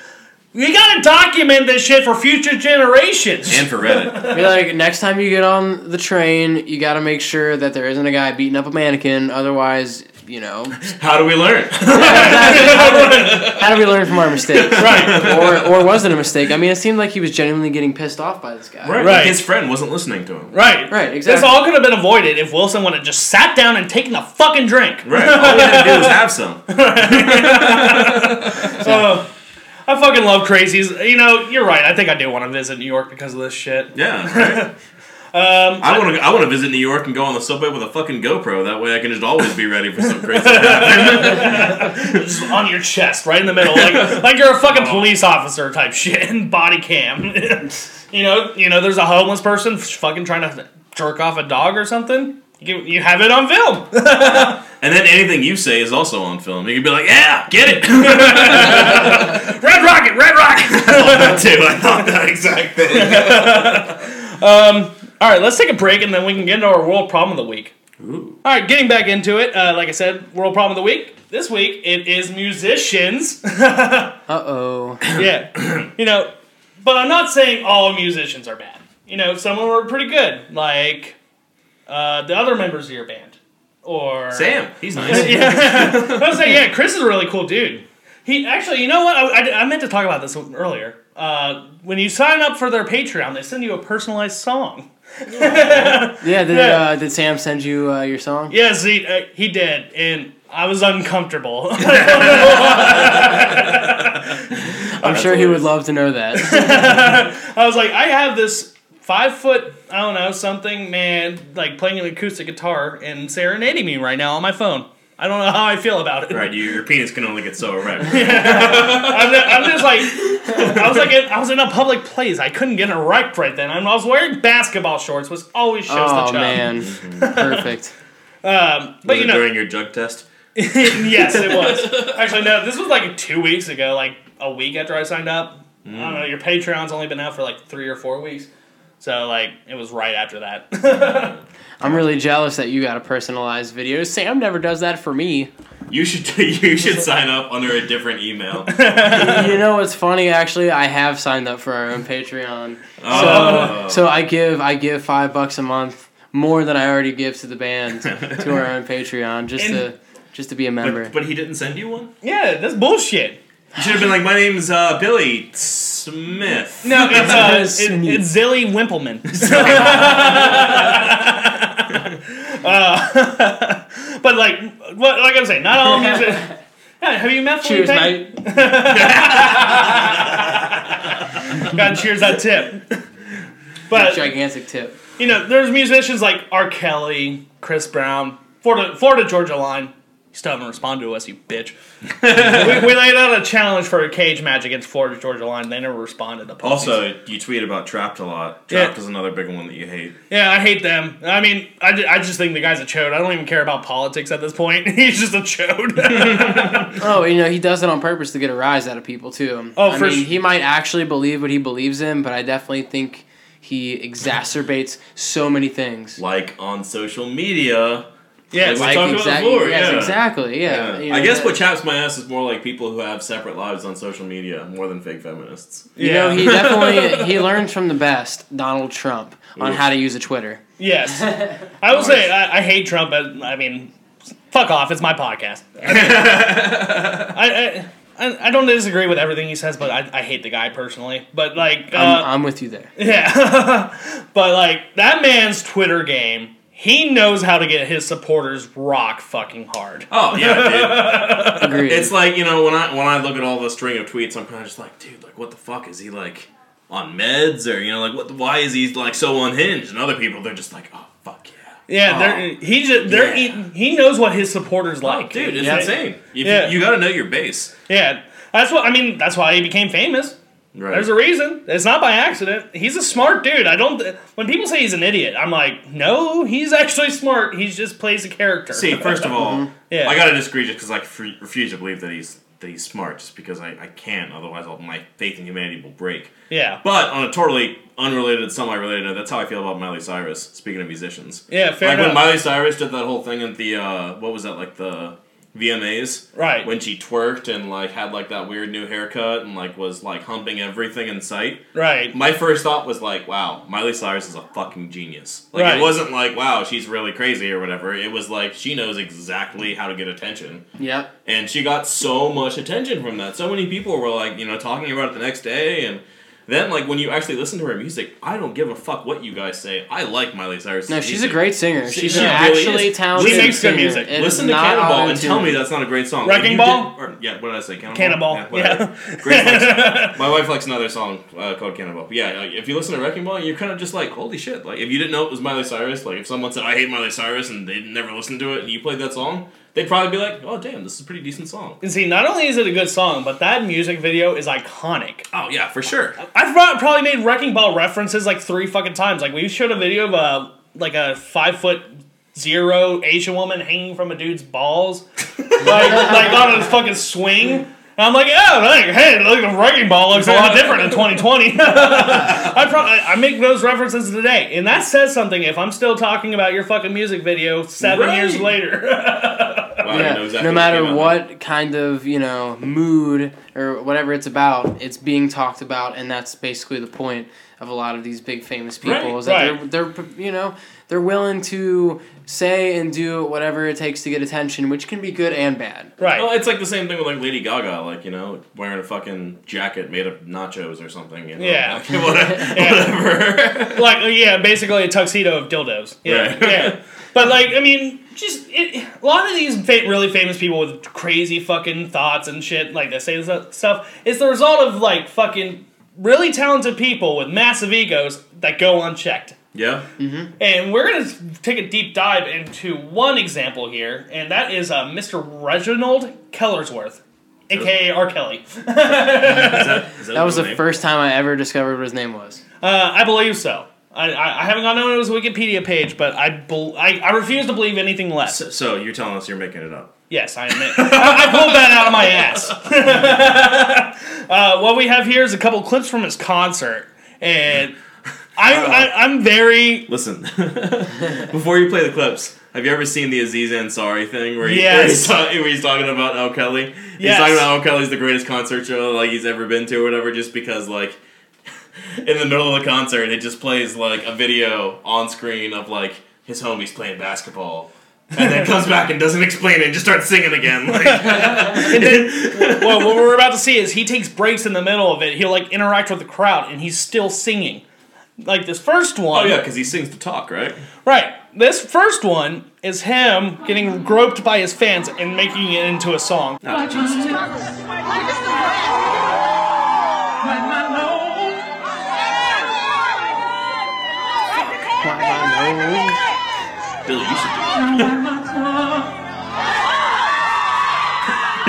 You gotta document this shit for future generations. And for Reddit. Be like, next time you get on the train, you got to make sure that there isn't a guy beating up a mannequin. Otherwise, you know, How do we learn? how do we learn from our mistakes? right. Or, or was it a mistake? I mean, it seemed like he was genuinely getting pissed off by this guy. Right. Right. Like his friend wasn't listening to him. Right. Right, exactly. This all could have been avoided if Wilson would have just sat down and taken a fucking drink. Right. All we had to do was have some. So, I fucking love crazies. You know, you're right. I think I do want to visit New York because of this shit. Yeah. Right. Um, I want to. I want to visit New York and go on the subway with a fucking GoPro. That way, I can just always be ready for some crazy. just on your chest, right in the middle, like like you're a fucking police officer type shit, and body cam. you know, you know, there's a homeless person fucking trying to jerk off a dog or something. You you have it on film. and then anything you say is also on film. You can be like, "Yeah, get it." Red Rocket, Red Rocket. that too. I thought that exact thing. All right, let's take a break and then we can get into our world problem of the week. Ooh. All right, getting back into it. Uh, like I said, world problem of the week. This week it is musicians. Uh oh. yeah, you know, but I'm not saying all musicians are bad. You know, some of them are pretty good, like uh, the other members of your band, or Sam, he's nice. yeah, I was saying, yeah, Chris is a really cool dude. He actually, you know what? I, I, I meant to talk about this earlier. Uh, when you sign up for their Patreon, they send you a personalized song. Yeah, did, Yeah. Uh, did Sam send you uh, your song? Yes, he uh, he did, and I was uncomfortable. I'm sure he would love to know that. I was like, I have this five foot, I don't know, something man, like playing an acoustic guitar and serenading me right now on my phone. I don't know how I feel about it. Right, you, your penis can only get so erect. I'm, I'm just like, I was like, I was in a public place. I couldn't get erect right then. I was wearing basketball shorts, which always shows the oh man, perfect. Um, but Was you it know, during your jug test? yes, it was. Actually, no, this was like two weeks ago, like a week after I signed up. I don't know. Your Patreon's only been out for like three or four weeks, so like it was right after that. I'm really jealous that you got a personalized video. Sam never does that for me. You should you should sign up under a different email. you know what's funny? Actually, I have signed up for our own Patreon. Oh. So, so I give I give five bucks a month more than I already give to the band to our own Patreon just to just to be a member. But, but he didn't send you one. yeah, that's bullshit. You should have been like, "My name's uh, Billy Smith." No, it's uh, it, it's Zilly Wimpleman. uh, but like, what, like I'm saying, not all music. Yeah, have you met Cheers, Felipe? mate. God, cheers that tip. But Gigantic tip. you know, there's musicians like R. Kelly, Chris Brown, Florida, Florida Georgia Line. You still haven't responded to us, you bitch. we, we laid out a challenge for a cage match against Florida Georgia Line. They never responded. To pussies. Also, you tweet about Trapt a lot. Yeah. Is another big one that you hate. yeah, I hate them. I mean, I, I just think the guy's a chode. I don't even care about politics at this point. He's just a chode. Oh, you know, he does it on purpose to get a rise out of people too. Oh, I for mean, sh- he might actually believe what he believes in, but I definitely think he exacerbates so many things. Like on social media. Yes. Like- talked about exact- before, yes, yeah. exactly. Yeah. Yeah. You I guess what chaps my ass is more like people who have separate lives on social media more than fake feminists. You yeah. know, he definitely he learned from the best, Donald Trump, on Oof. how to use a Twitter. Yes. I will say I, I hate Trump, but I mean, fuck off. It's my podcast. I, I, I, I don't disagree with everything he says, but I, I hate the guy personally. But like, uh, I'm, I'm with you there. yeah. but like that man's Twitter game, he knows how to get his supporters rock fucking hard. Oh yeah, dude. Agreed. it's like you know when I when I look at all the string of tweets, I'm kind of just like, dude, like what the fuck is he like on meds or you know like what? Why is he like so unhinged? And other people, they're just like, oh fuck yeah. Yeah, Oh. they're, he just they're Yeah. he, he knows what his supporters oh, like, dude, it's Yeah. insane. You, Yeah. you got to know your base. Yeah, that's what I mean. That's why he became famous. Right. There's a reason. It's not by accident. He's a smart dude. I don't. When people say he's an idiot, I'm like, no, he's actually smart. He just plays a character. See, first of all, Yeah. I gotta disagree just because I refuse to believe that he's that he's smart, just because I, I can't. Otherwise, I'll, my faith in humanity will break. yeah, But on a totally unrelated, semi-related note, that's how I feel about Miley Cyrus. Speaking of musicians, yeah, fair like when. Miley Cyrus did that whole thing at the uh, what was that like the VMAs? Right. When she twerked and like had like that weird new haircut and like was like humping everything in sight. right. My first thought was like, wow, Miley Cyrus is a fucking genius. Like Right. it wasn't like, wow, she's really crazy or whatever. It was like she knows exactly how to get attention. Yep. And she got so much attention from that. So many people were like, you know, talking about it the next day and then like when you actually listen to her music, I don't give a fuck what you guys say. I like Miley Cyrus. No, she's a great singer. She's she an really actually is. talented She makes good music. It is Listen to not Cannonball and tell me that's not a great song. Wrecking Ball? did- or, yeah, what did I say? Cannonball. Cannonball, whatever. Grace likes, my wife likes another song uh, called Cannonball. But yeah, like, if you listen to Wrecking Ball, you're kind of just like, holy shit! Like if you didn't know it was Miley Cyrus, like if someone said I hate Miley Cyrus and they'd never listened to it, and you played that song, they'd probably be like, oh damn, this is a pretty decent song. And see, not only is it a good song, but that music video is iconic. Oh yeah, for sure. I've probably made Wrecking Ball references like three fucking times. Like we showed a video of a like a five foot zero Asian woman hanging from a dude's balls, like like on a fucking swing. And I'm like, yeah, like, hey, look, the Wrecking Ball looks a lot different in 2020. I, pro- I I make those references today, and that says something. If I'm still talking about your fucking music video seven Right. years later, Wow, Yeah, exactly no matter came out. what kind of you know mood or whatever it's about, it's being talked about, and that's basically the point of a lot of these big famous people Right, is that right. they're they're you know they're willing to say and do whatever it takes to get attention, which can be good and bad. right? Well, it's like the same thing with like Lady Gaga, like you know, wearing a fucking jacket made of nachos or something. You know? Yeah. Like, whatever. whatever. like uh, yeah, basically a tuxedo of dildos. Yeah, Right. yeah. But like, I mean, just it, a lot of these fa- really famous people with crazy fucking thoughts and shit, like they say this stuff, is the result of like fucking really talented people with massive egos that go unchecked. Yeah. And we're gonna take a deep dive into one example here, and that is uh, Mr. Reginald Kellersworth, aka R. Kelly. Is that, is That was the name? first time I ever discovered what his name was. Uh, I believe so. I, I, I haven't gone on his Wikipedia page, but I, bel I I refuse to believe anything less. So, so you're telling us you're making it up? Yes, I admit. I, I pulled that out of my ass. uh, what we have here is a couple clips from his concert, and I, oh. I, I'm very Listen, before you play the clips, have you ever seen the Aziz Ansari thing where, he, Yes. where, he's, where he's talking about R. Kelly? He's Yes. talking about R. Kelly's the greatest concert show like he's ever been to or whatever, just because like in the middle of the concert it just plays like a video on screen of like his homies playing basketball. And then comes back and doesn't explain it and just starts singing again. Like, And then, well, what we're about to see is he takes breaks in the middle of it. He'll like interact with the crowd, and he's still singing. Like this first oh one, yeah, because he sings to talk, right? right? This first one, is him getting groped by his fans and making it into a song. Ah. Billy, you should do that.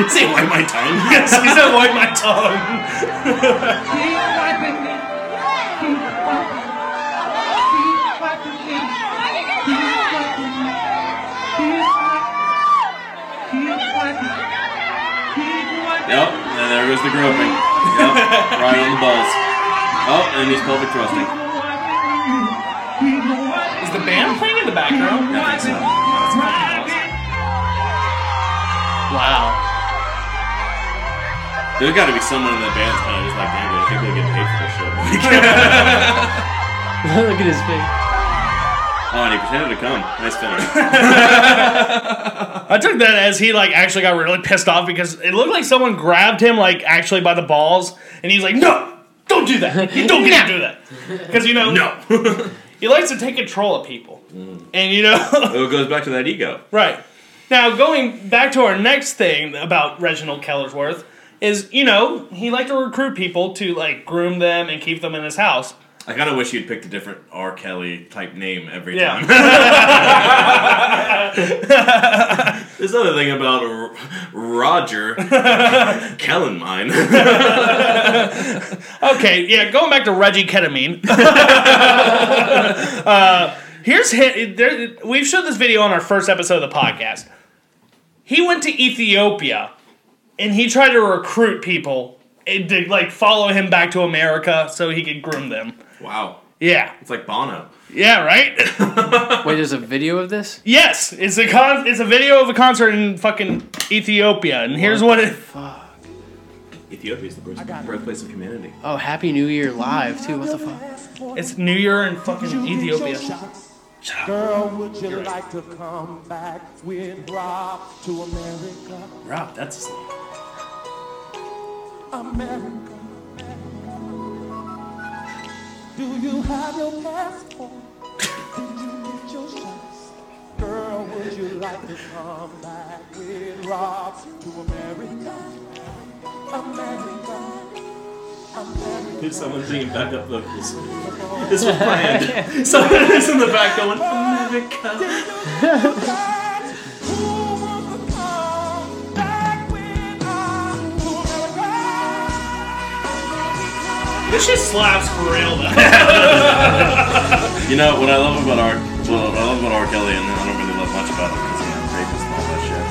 Say wipe my tongue. Yes, he said wipe my tongue. goes the groping. Yep, right on the balls. Oh, and he's pelvic thrusting. Is the band playing in the background? I think so. Wow. There's got to be someone in the band's kind of just like, damn, dude, I think we get paid for this shit. Look at his face. Oh, and he pretended to come. Nice finish. I took that as he like actually got really pissed off because it looked like someone grabbed him like actually by the balls and he's like, no, don't do that. You don't get to do that because you know no. he likes to take control of people, mm. and you know it goes back to that ego. right. Now going back to our next thing about Reginald Kellersworth is you know he liked to recruit people to like groom them and keep them in his house. I kind of wish you'd picked a different R. Kelly type name every Yeah. time. There's another thing about R- Roger Kellenmine. Okay, yeah, going back to Reggie Ketamine. uh, here's hit. There, we've showed this video on our first episode of the podcast. He went to Ethiopia, and he tried to recruit people to like follow him back to America so he could groom them. Wow. Yeah, It's like Bono. yeah, right. Wait, there's a video of this? yes, it's a con- It's a video of a concert in fucking Ethiopia, and here's what it. Fuck. Ethiopia is the birth- birthplace of humanity. Oh, Happy New Year live too. What the fuck? It's New Year in fucking Ethiopia. Girl, would you like to come back with Rob to America? Rob, that's his name. America. Do you have your passport? Did you get your shots? Girl, would you like to come back with Rob to America? America. America. Did someone singing backup vocals? This was planned. Someone is in the back going, America. This shit slaps for real though. You know what I love about R. Well, what I love about R. Kelly, and I don't really love much about him because you know rapist and all that shit.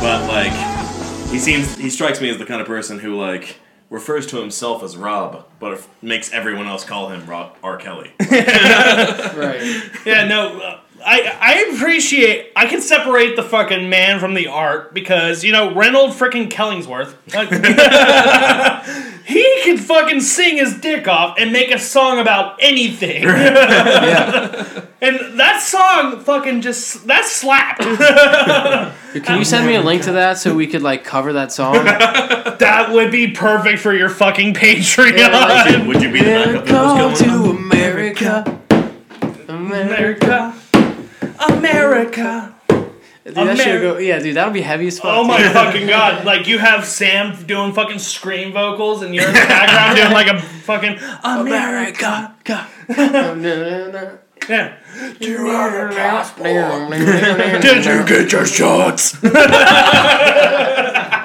But like, he seems he strikes me as the kind of person who like refers to himself as Rob, but makes everyone else call him Rob R. Kelly. Right. Yeah, no, uh, I I appreciate. I can separate the fucking man from the art because you know Reynold freaking Kellingsworth. like, he can fucking sing his dick off and make a song about anything, Yeah. and that song fucking just that slapped. Can you send me a link to that so we could like cover that song? that would be perfect for your fucking Patreon. Yeah, Would you be the backup Come vocals going? to America. America. America. Dude, that go. Yeah, dude, that'll be heavy as fuck. Oh my dude. fucking god! Like you have Sam doing fucking scream vocals, and you're in the background doing like a fucking America. America. Yeah. Dude, Did you get your shots?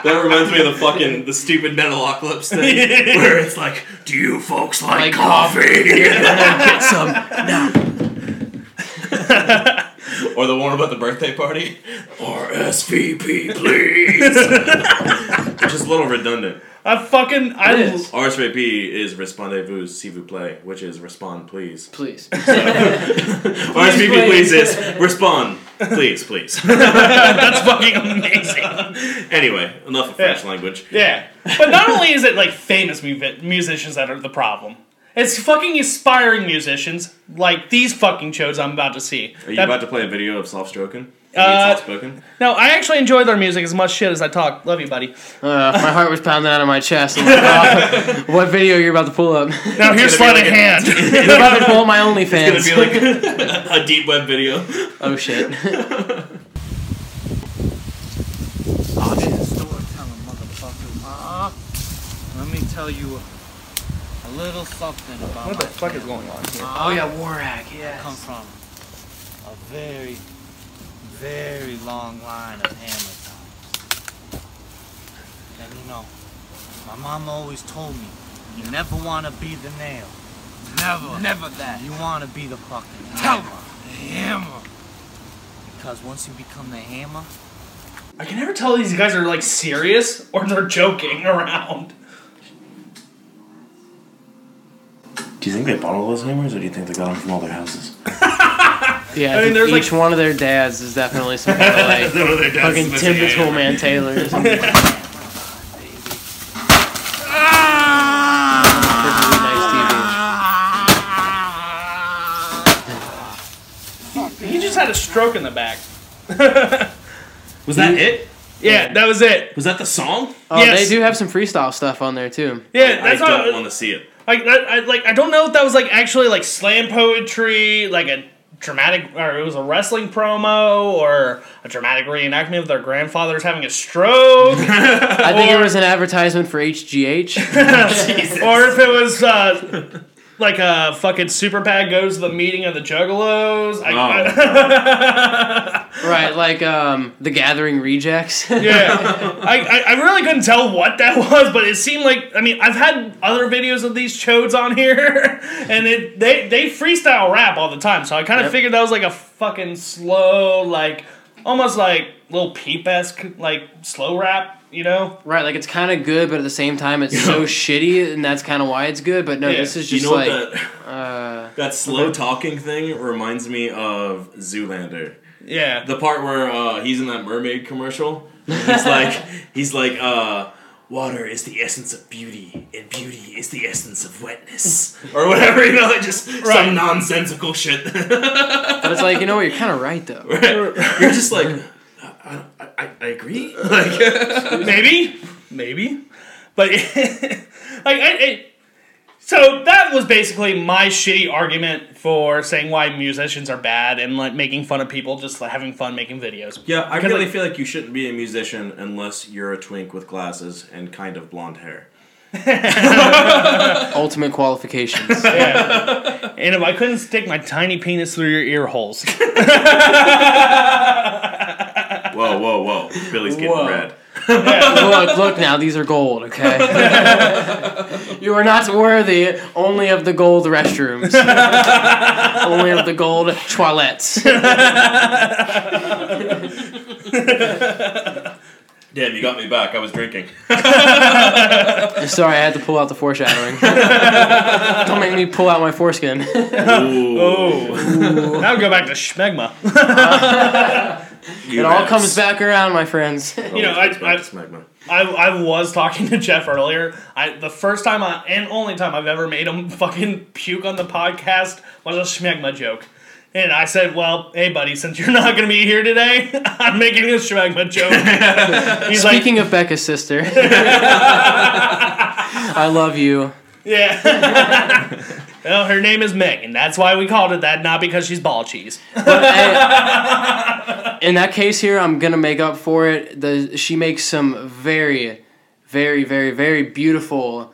That reminds me of the fucking the stupid Metalocalypse thing, where it's like, "Do you folks like, Like coffee?" Get some. Or the one about the birthday party. RSVP, please. Which is a little redundant. I fucking I It is. RSVP is respondez-vous s'il vous plaît, which is respond please. Please. RSVP please. please is respond please please. That's fucking amazing. anyway, enough of French Yeah. language. Yeah, but not only is it like famous mu- musicians that are the problem, it's fucking inspiring musicians like these fucking shows I'm about to see. Are you that, about to play a video of soft stroking? Uh. No, I actually enjoy their music as much shit as I talk. Love you, buddy. Uh, my heart was pounding out of my chest. Like, oh, what video you're about to pull up? Now here's sleight like of hand. you're about to pull up my OnlyFans. It's gonna be like a, a deep web video. Oh shit. Let me tell you a little something about What the my fuck is going on here? Uh, oh yeah, Warak. I Yeah. come from a very, very long line of hammer times. And you know, my mom always told me, you never want to be the nail. Never. Never that. You want to be the fucking hammer. The hammer. Because once you become the hammer, I can never tell these guys are like serious or they're joking around. Do you think they bought all those hammers, or do you think they got them from all their houses? Yeah, I, I mean, think there's, each one of their dads is definitely some kind of like fucking Tim the Tool Man Taylor. or something. Ah! Perfectly nice TV. He just had a stroke in the back. Was that it? Yeah, that was it. Was that the song? Oh, Yes. they do have some freestyle stuff on there too. Yeah, I that's don't not want to see it. Like that. I, like I don't know if that was like actually like slam poetry, like a dramatic, or it was a wrestling promo, or a dramatic reenactment of their grandfathers having a stroke, I think Or- it was an advertisement for HGH. or if it was. Uh, like a fucking super pad goes to the meeting of the Juggalos. I, right, like um, the Gathering Rejects. Yeah, I, I, I really couldn't tell what that was, but it seemed like I mean I've had other videos of these chodes on here, and it they they freestyle rap all the time, so I kind of Yep. figured that was like a fucking slow, like almost like Lil Peep esque like slow rap, you know? right, like it's kind of good, but at the same time, it's so shitty, and that's kind of why it's good. But no, Yeah. this is You just know like. what that, uh, that slow talking thing reminds me of Zoolander. Yeah, The part where uh, he's in that mermaid commercial. and He's like, he's like, uh, water is the essence of beauty, and beauty is the essence of wetness, or whatever. You know, like just Right. some nonsensical shit. but it's like you know what? You're kind of right though. You're just like, I, I, I, I agree. Like, maybe, maybe, but like I. I so that was basically my shitty argument for saying why musicians are bad and like making fun of people just like, having fun making videos. yeah, I really like- feel like you shouldn't be a musician unless you're a twink with glasses and kind of blonde hair. Ultimate qualifications. Yeah. and if I couldn't stick my tiny penis through your ear holes. Whoa, whoa, whoa! Billy's getting Whoa. red. look, look now, these are gold, okay? you are not worthy only of the gold restrooms. only of the gold toilettes. Damn, you got me back. I was drinking. Sorry, I had to pull out the foreshadowing. Don't make me pull out my foreskin. Ooh. Oh. now go back to schmegma. You It all rats. comes back around, my friends. You know, I, I. I, I was talking to Jeff earlier. I the first time I, and only time I've ever made him fucking puke on the podcast was a schmegma joke. And I said, "Well, hey, buddy, since you're not gonna be here today, I'm making a schmegma joke." He's like, Speaking of Becca's sister, I love you. "Yeah." Well, her name is Megan. That's why we called it that, not because she's ball cheese. But hey, in that case here, I'm gonna make up for it. The she makes some very, very, very, very beautiful,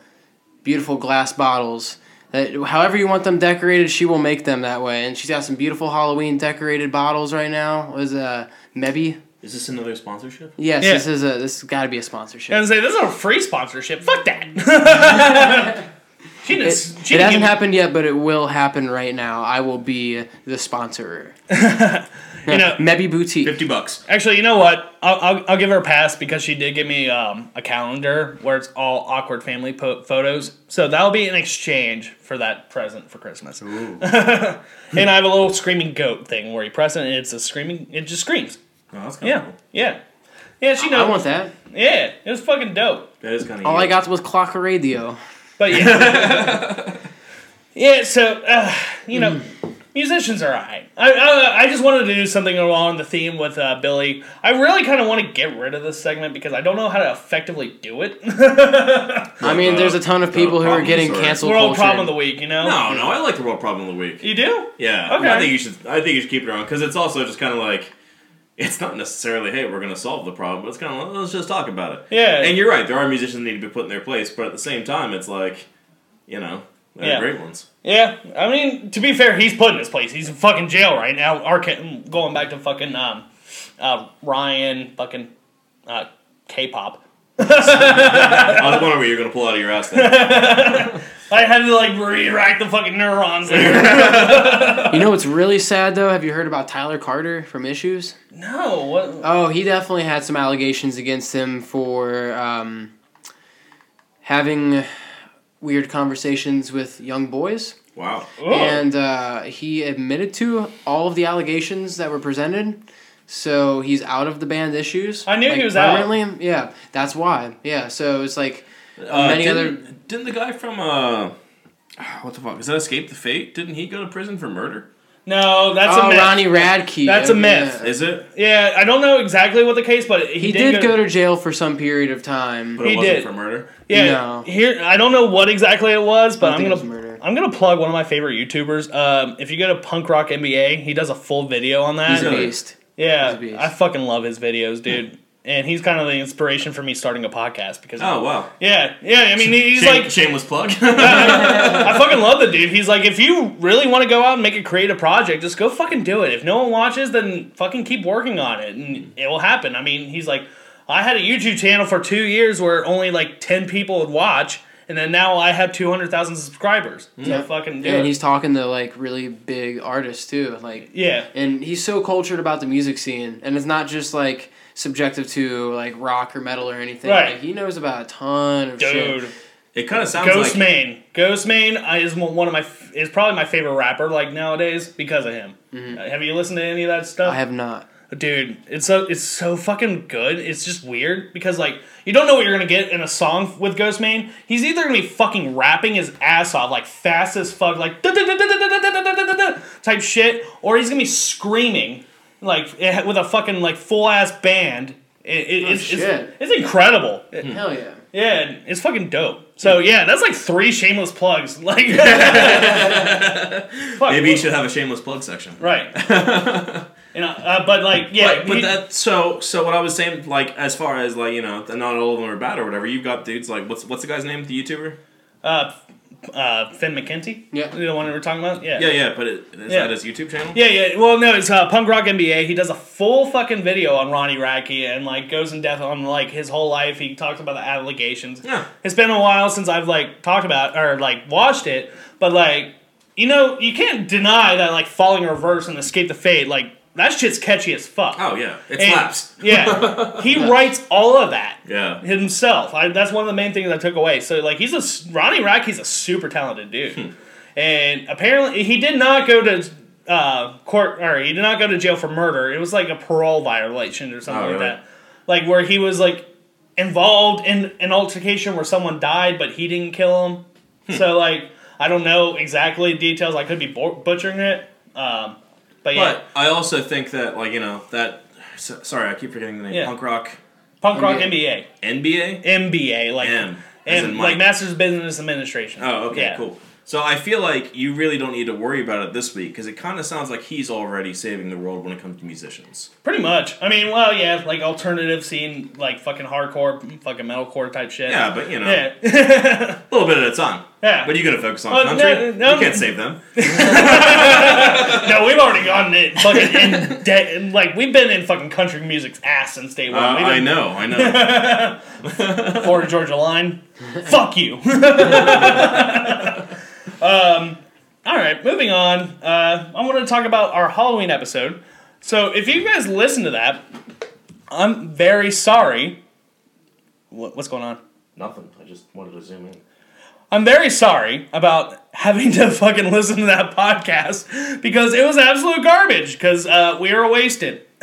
beautiful glass bottles. That however you want them decorated, she will make them that way. And she's got some beautiful Halloween decorated bottles right now. Was uh Mebby? Is this another sponsorship? Yes, Yeah. this is a this has got to be a sponsorship. And say this is a free sponsorship. Fuck that. she didn't. It, she it hasn't give- happened yet, but it will happen right now. I will be the sponsor. You know, Mebby Boutique. Fifty bucks. Actually, you know what? I'll, I'll, I'll give her a pass because she did give me um, a calendar where it's all awkward family po- photos. So that'll be an exchange for that present for Christmas. and I have a little screaming goat thing where you press it and it's a screaming. It just screams. Oh, that's kind of Yeah, cool. yeah, yeah. She knows. I want that. Yeah, it was fucking dope. That is kind of. All I got was Clock Radio. But yeah, yeah. So uh, you know, musicians are alright. I, I I just wanted to do something along the theme with uh, Billy. I really kind of want to get rid of this segment because I don't know how to effectively do it. I mean, there's a ton of people who are getting or- canceled World culture. problem of the week, you know. No, no, I like the world problem of the week. You do? Yeah, Okay. I think you should. I think you should keep it around because it's also just kind of like it's not necessarily hey we're gonna solve the problem, but it's kind of let's just talk about it. Yeah. And you're right. There are musicians that need to be put in their place, but at the same time, it's like, you know, they're Yeah. great ones. Yeah, I mean, to be fair, he's put in his place. He's in fucking jail right now. Arca- going back to fucking um, uh, Ryan, fucking uh, K-pop. I was wondering what you're gonna pull out of your ass. Then. I had to like re-rack the fucking neurons there. You know what's really sad though? Have you heard about Tyler Carter from Issues? no, what? Oh, he definitely had some allegations against him for um, having weird conversations with young boys. wow. Oh. And uh, he admitted to all of the allegations that were presented. So he's out of the band issues. I knew he was out. permanently. Yeah, that's why. Yeah, so it's like Uh, many didn't, other. Didn't the guy from uh, what the fuck? Is that Escape the Fate? Didn't he go to prison for murder? No, that's a oh, myth. Ronnie Radke. That's a yeah. myth. Is it? Yeah, I don't know exactly what the case, but he, He did go to jail for some period of time. But it He wasn't did. for murder. Yeah, No. here I don't know what exactly it was, but I I'm gonna. I'm gonna plug one of my favorite YouTubers. Um, if you go to Punk Rock NBA, he does a full video on that. He's a beast. Yeah, he's a beast. I fucking love his videos, dude. Hmm. and he's kind of the inspiration for me starting a podcast because Oh wow. yeah, yeah. I mean, he's Shame- like shameless plug. I fucking love the dude. He's like, if you really want to go out and make a creative project, just go fucking do it. If no one watches, then fucking keep working on it, and hmm. it will happen. I mean, he's like, I had a YouTube channel for two years where only like ten people would watch, and then now I have two hundred thousand subscribers. So fucking do Yeah, and he's talking to like really big artists too. Like Yeah, and he's so cultured about the music scene and it's not just like subjective to like rock or metal or anything Right. like he knows about a ton of shit. dude. shit it kind of sounds Ghost like Main. Ghostemane is one of my is probably my favorite rapper like nowadays because of him. Uh, have you listened to any of that stuff? i have not dude it's so it's so fucking good it's just weird because like you don't know what you're gonna get in a song with Ghostemane he's either gonna be fucking rapping his ass off like fast as fuck like type shit or he's gonna be screaming like with a fucking like full ass band it, it, oh, it's, it's, it's, incredible. Hell yeah. Yeah, it's fucking dope. So yeah, that's like three shameless plugs. Like, maybe you should have a shameless plug section. Right you know, uh, but like, yeah, But, but he- that so so what I was saying like as far as like you know not all of them are bad or whatever you've got dudes like what's what's the guy's name the YouTuber uh, uh, Finn McKenty. Yeah. the one we were talking about. Yeah, yeah yeah but it, is Yeah. that his YouTube channel Yeah, yeah. Well, no, it's uh, Punk Rock NBA. He does a full fucking video on Ronnie Radke and like goes in depth on like his whole life. He talks about the allegations. Yeah. It's been a while since I've like talked about or like watched it, but like you know you can't deny that like falling in reverse and escape the fate like that shit's catchy as fuck. oh yeah it And- slaps Yeah, he writes all of that yeah himself. I, that's one of the main things I took away. So like he's a Ronnie Radke's a super talented dude, and apparently he did not go to uh, court or he did not go to jail for murder. It was like a parole violation or something Oh, like really? that, like where he was like involved in an altercation where someone died but he didn't kill him. so like I don't know exactly details. I could be butchering it. Um, but yeah, but I also think that like you know that so, sorry I keep forgetting the name Yeah. punk rock punk rock NBA. NBA, NBA MBA, like M as in and Mike. like Masters of Business Administration. Oh, okay, Yeah. cool. So I feel like you really don't need to worry about it this week because it kind of sounds like he's already saving the world when it comes to musicians. Pretty much. I mean, well, yeah, like alternative scene, like fucking hardcore, fucking metalcore type shit. Yeah, but you know, Yeah. a little bit at a time. Yeah. But you gonna focus on Well, country? no, no. you can't save them. no, we've already gotten it fucking in debt. Like, we've been in fucking country music's ass since day Uh, one. We've I know, I know. Florida Georgia line. Fuck you. um, all right, moving on. Uh, I want to talk about our Halloween episode. So, if you guys listen to that, I'm very sorry. What, what's going on? Nothing. I just wanted to zoom in. I'm very sorry about having to fucking listen to that podcast because it was absolute garbage because uh, we were wasted.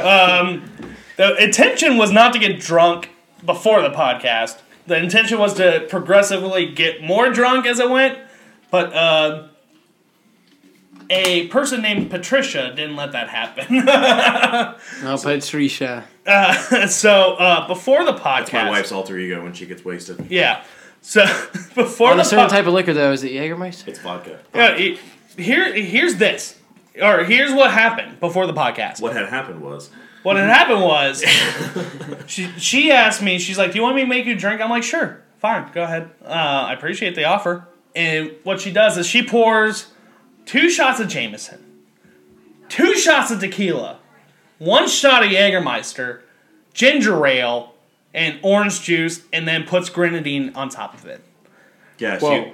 um, the intention was not to get drunk before the podcast. The intention was to progressively get more drunk as it went, but uh, a person named Patricia didn't let that happen. no patricia uh, so uh, before the podcast, That's my wife's alter ego when she gets wasted. Yeah. So before on the a certain po- type of liquor though is it jägermeister It's vodka. Yeah, he- here here's this. or here's what happened before the podcast. What had happened was What had happened was she she asked me, she's like, Do you want me to make you a drink? I'm like, Sure, fine, go ahead. Uh, I appreciate the offer. And what she does is she pours two shots of Jameson, two shots of tequila, one shot of Jägermeister, ginger ale, and orange juice, and then puts grenadine on top of it. yeah. Whoa. She,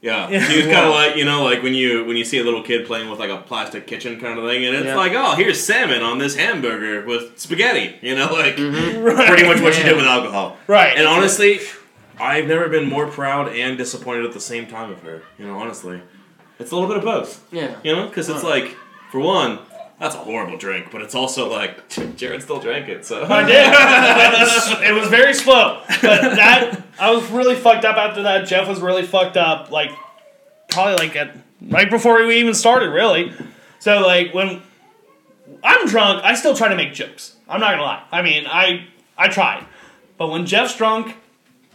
yeah, she was kind of like you know, like when you when you see a little kid playing with like a plastic kitchen kind of thing, and it's Yeah. like, oh, here's salmon on this hamburger with spaghetti. You know, like mm-hmm. Right. pretty much what she did with alcohol. Right. And honestly, I've never been more proud and disappointed at the same time of her. You know, honestly, it's a little bit of both. Yeah. You know, because it's like, for one, that's a horrible drink, but it's also like Jared still drank it, so I did. it, was, it was very slow, but that I was really fucked up after that. Jeff was really fucked up, like probably like at right before we even started, really. So like when I'm drunk, I still try to make jokes. I'm not gonna lie. I mean, I I tried, but when Jeff's drunk,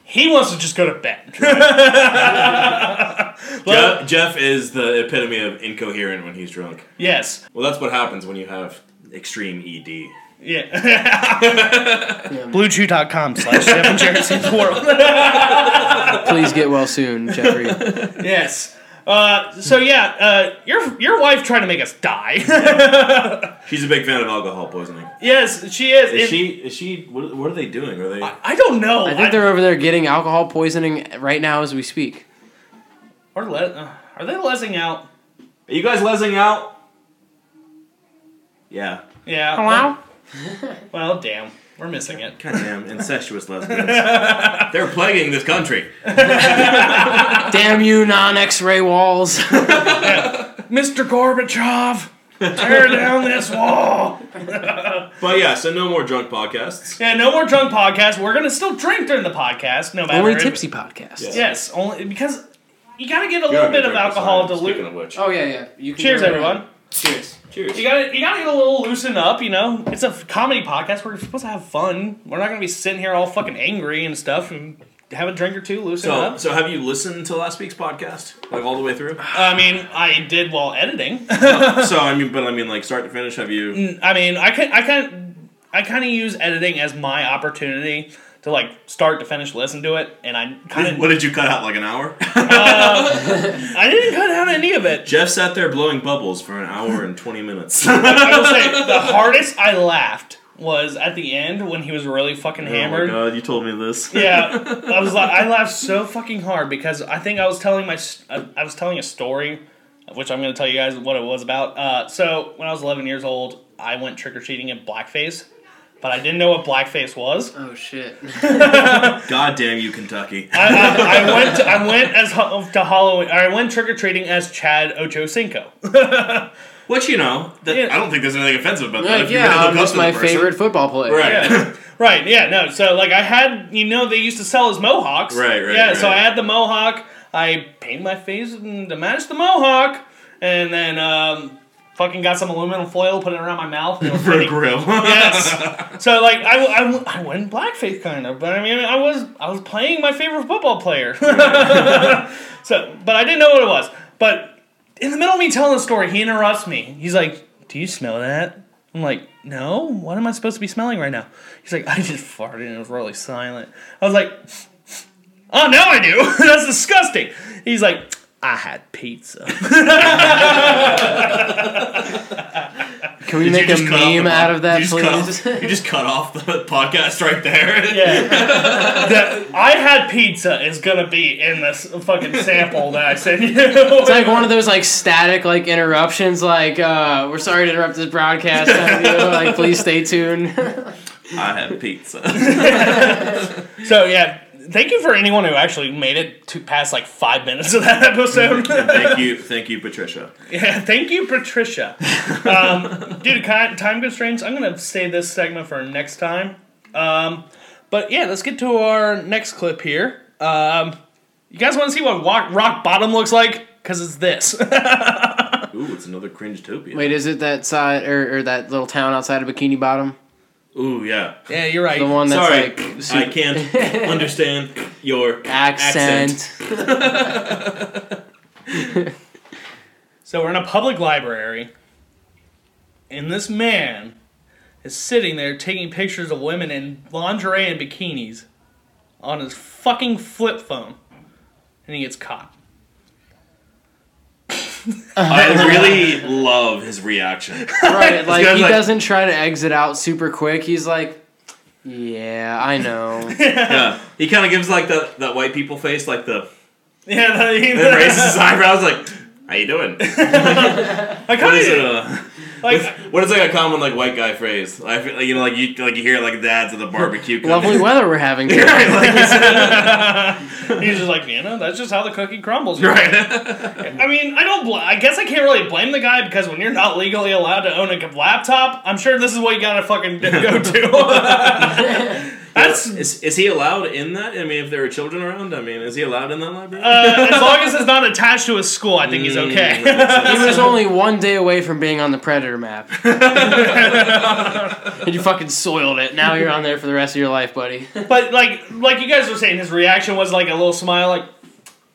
he wants to just go to bed. Well, Jeff, Jeff is the epitome of incoherent when he's drunk. yes, Well, that's what happens when you have extreme E ED. yeah. BlueChew.com slash Jeff and Jared Seems World. Please get well soon, Jeffrey. Yes. Uh, so yeah, uh, your your wife trying to make us die. She's a big fan of alcohol poisoning. yes, she is. Is And she? Is she? What, what are they doing? Are they? I, I don't know. I think they're over there getting alcohol poisoning right now as we speak. Are, le- uh, are they lesing out? Are you guys lesing out? Yeah. Yeah. Hello? Well, damn, we're missing it. Goddamn incestuous lesbians. They're plaguing this country. Damn you, non X-ray walls. Mr. Gorbachev, tear down this wall. But yeah, so no more drunk podcasts. Yeah, no more drunk podcasts. We're gonna still drink during the podcast, no matter. Only if- tipsy podcast. Yeah. Yes, only because you gotta get a You're little bit of alcohol wine, to Speaking lose. of which. Oh yeah, yeah. You can Cheers, go everyone. Cheers. Cheers. You got to you got to get a little loosened up, you know. It's a f- comedy podcast. We're supposed to have fun. We're not gonna be sitting here all fucking angry and stuff. And have a drink or two, loosen So, up. so have you listened to last week's podcast, like all the way through? I mean, I did while editing. so I mean, but I mean, like start to finish, have you? I mean, I can I can I kind of use editing as my opportunity to like start to finish listen to it, and I kind of What did you cut out? Like an hour? I didn't cut out any of it. Jeff sat there blowing bubbles for an hour and twenty minutes. I will say the hardest I laughed was at the end when he was really fucking hammered. Oh my god, you told me this. Yeah, I was like, I laughed so fucking hard because I think I was telling my, I was telling a story, which I'm going to tell you guys what it was about. Uh, so when I was 11 years old, I went trick or treating in blackface, but I didn't know what blackface was. Oh shit. God damn you, Kentucky. I, I, I went, to, I went as ho- to Halloween. Or I went trick or treating as Chad Ochocinco. Which you know, that, Yeah. I don't think there's anything offensive about that. Like, if you yeah, really look I'm just my person. favorite football player. Right. Yeah. Right, yeah, no. So like I had, you know, they used to sell as mohawks. Right, right, Yeah, so. I had the mohawk. I painted my face to match the mohawk, and then um, fucking got some aluminum foil, put it around my mouth. and it was For a grill. yes. So like I, I, I went blackface kind of, but I mean I was I was playing my favorite football player. so, but I didn't know what it was. But in the middle of me telling the story, he interrupts me. He's like, "Do you smell that?" I'm like, "No. What am I supposed to be smelling right now?" He's like, "I just farted and it was really silent." I was like, "Oh, now I do. That's disgusting." He's like, "I had pizza." Can we Did make a just cut off meme the out of that, you just cut please? off- you just cut off the podcast right there. Yeah. that I had pizza is gonna be in this fucking sample that I sent you. It's like one of those like static like interruptions. Like uh, we're sorry to interrupt this broadcast. kind of deal. Like please stay tuned. I had pizza. So yeah, thank you for anyone who actually made it to past like five minutes of that episode. thank you, thank you, Patricia. yeah, thank you, Patricia. Um, due to ki- time constraints, I'm gonna save this segment for next time. Um, but yeah, let's get to our next clip here. Um, you guys want to see what rock, rock bottom looks like? Because it's this. Ooh, it's another cringe topia. Wait, is it that side or, or that little town outside of Bikini Bottom? Ooh, yeah. yeah, you're right. The one that's Sorry, like I can't understand your accent. So we're in a public library. and this man is sitting there taking pictures of women in lingerie and bikinis on his fucking flip phone, and he gets caught. I uh-huh. really love his reaction. Right, like he like- doesn't try to exit out super quick. He's like, "Yeah, I know." Yeah, he kind of gives like that that white people face, like the Yeah, that, he, then raises his eyebrows, like, "How you doing?" I kind of like. what is like a common like white guy phrase? I feel like you know, like you like you hear like dads at the barbecue. come Lovely in. weather we're having. today. right, like he's- He's just like, you know, that's just how the cookie crumbles. right. I mean, I don't. Bl- I guess I can't really blame the guy because when you're not legally allowed to own a laptop, I'm sure this is what you gotta fucking d- go to. That's is, is he allowed in that? I mean, if there are children around, I mean, is he allowed in that library? uh, as long as it's not attached to a school, I think he's Mm, okay. He was only one day away from being on the Predator map. and you fucking soiled it. Now you're on there for the rest of your life, buddy. but like, like you guys were saying, his reaction was like a little smile. Like,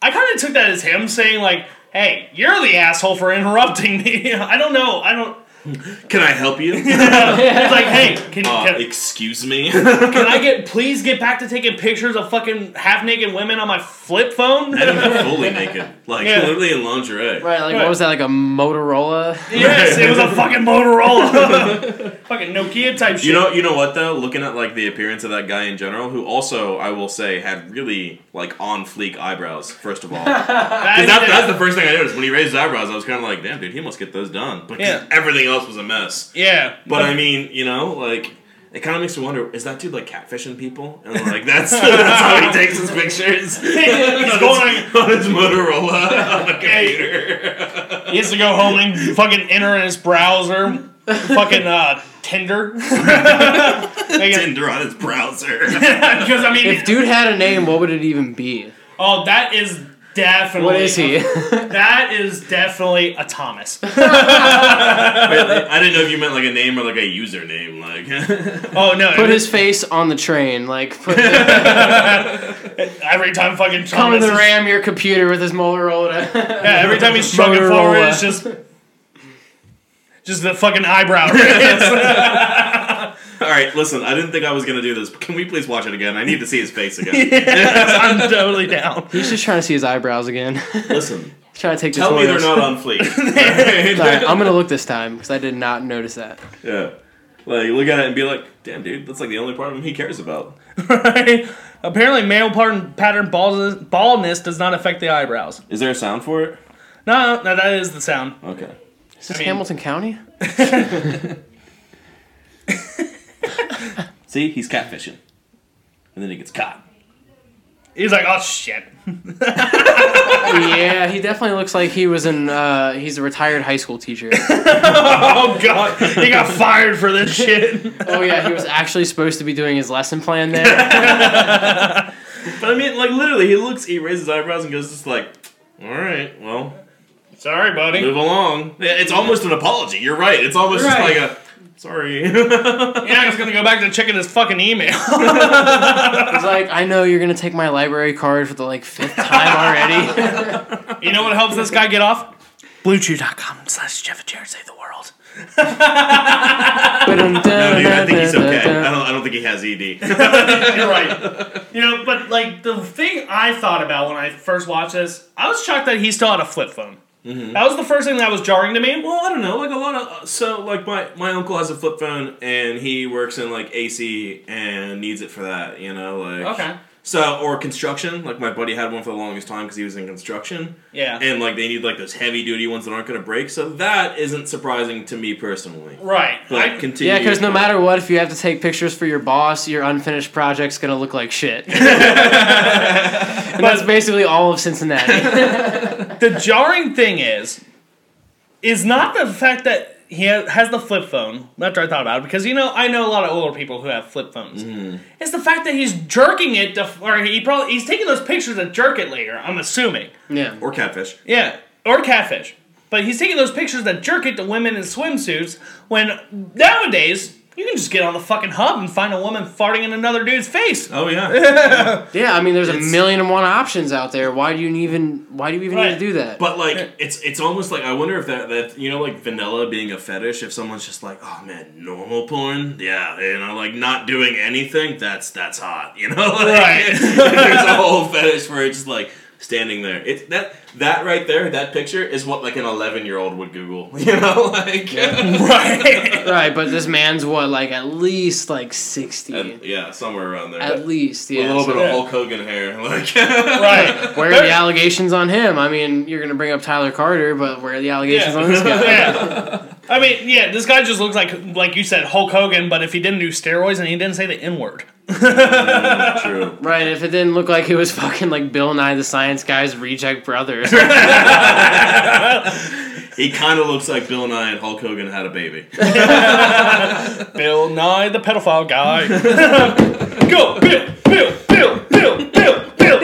I kind of took that as him saying like, "Hey, you're the asshole for interrupting me." I don't know. I don't. Can I help you? It's like, hey, can, Uh, can, excuse me. can I get please get back to taking pictures of fucking half naked women on my flip phone? Not even fully naked, like Yeah. literally in lingerie. Right, like Right. what was that? Like a Motorola? Yes, it was a fucking Motorola, fucking Nokia type shit. You know, you know what though? Looking at like the appearance of that guy in general, who also I will say had really like on fleek eyebrows. First of all, That- that, that's the first thing I noticed when he raised his eyebrows. I was kind of like, damn, dude, he must get those done. But Yeah. everything else was a mess. yeah, But I mean, you know, like it kind of makes me wonder: is that dude like catfishing people? And like that's that's how he takes his pictures. he's going. on his Motorola on the computer. He has to go home and fucking enter in his browser, fucking uh, Tinder. Because Tinder on his browser. Because I mean, If dude had a name, what would it even be? oh, that is definitely. What is he? That is definitely a Thomas. I didn't know if you meant like a name or like a username. Like, Oh no! Put his face on the train, like put every time fucking come Thomas to is- ram your computer with his Motorola. Yeah, every time he's struggling Motorola. forward, it's just. Just the fucking eyebrow. Raise. all right, listen. I didn't think I was gonna do this, but can we please watch it again? I need to see his face again. I'm totally down. He's just trying to see his eyebrows again. Listen, He's trying to take tell me they're not on fleek. Sorry, I'm gonna look this time because I did not notice that. yeah, like look at it and be like, damn, dude, that's like the only part of him he cares about. Right? Apparently, male pattern, pattern baldness, baldness does not affect the eyebrows. Is there a sound for it? No, no, that is the sound. Okay. Is this mean- Hamilton County? See, he's catfishing, and then he gets caught. He's like, oh shit. yeah, he definitely looks like he was in. Uh, he's a retired high school teacher. Oh god, he got fired for this shit. oh yeah, he was actually supposed to be doing his lesson plan there. But I mean, like literally, he looks, he raises his eyebrows and goes just like, all right, well, Sorry, buddy. move along. It's almost an apology. You're right. It's almost Right. just like a sorry. Yeah, i he's gonna go back to checking his fucking email. He's like, I know you're gonna take my library card for the like fifth time already. you know what helps this guy get off? Bluechew.com slash Jeff and Jared save the world. no, dude, I think he's okay. I don't. I don't think he has E ED. You're right. You know, but like the thing I thought about when I first watched this, I was shocked that he still had a flip phone. Mm-hmm. That was the first thing that was jarring to me. Well, I don't know. Like a lot of uh, so, like my my uncle has a flip phone and he works in like AC and needs it for that. You know, like Okay. So or construction. Like my buddy had one for the longest time because he was in construction. Yeah. And like they need like those heavy duty ones that aren't going to break. So that isn't surprising to me personally. right. But I, continue. Yeah, because no matter what, if you have to take pictures for your boss, your unfinished project's gonna look like shit. and that's basically all of Cincinnati. the jarring thing is, is not the fact that he has the flip phone. After I thought about it, because you know I know a lot of older people who have flip phones. Mm-hmm. It's the fact that he's jerking it, to, or he probably he's taking those pictures to jerk it later. I'm assuming. yeah. or catfish. Yeah, or catfish. But he's taking those pictures that jerk it to women in swimsuits when nowadays You can just get on the fucking hub and find a woman farting in another dude's face. Oh yeah. Yeah, I mean, there's a million and one options out there. Why do you even? Why do you even need to do that? But like it's it's almost like I wonder if that that you know like vanilla being a fetish if someone's just like oh man normal porn yeah you know like not doing anything that's that's hot you know like, Right. there's a whole fetish for it just like standing there it's that that right there that picture is what like an 11 year old would Google you know like right. right, but this man's what, like at least like sixty, And, yeah somewhere around there at least, yeah, a little so- bit of Hulk Hogan hair like right. Where are the allegations on him? I mean, you're gonna bring up Tyler Carter, but where are the allegations Yeah. on this guy? Yeah. I mean, yeah, this guy just looks like, like you said, Hulk Hogan, but if he didn't do steroids and he didn't say the N word. True Right, if it didn't look like it was fucking like Bill Nye the Science Guy's reject brother. he kind of looks like Bill Nye and Hulk Hogan had a baby Bill Nye, the pedophile guy. Go, Bill, Bill, Bill, Bill, Bill, Bill, Bill,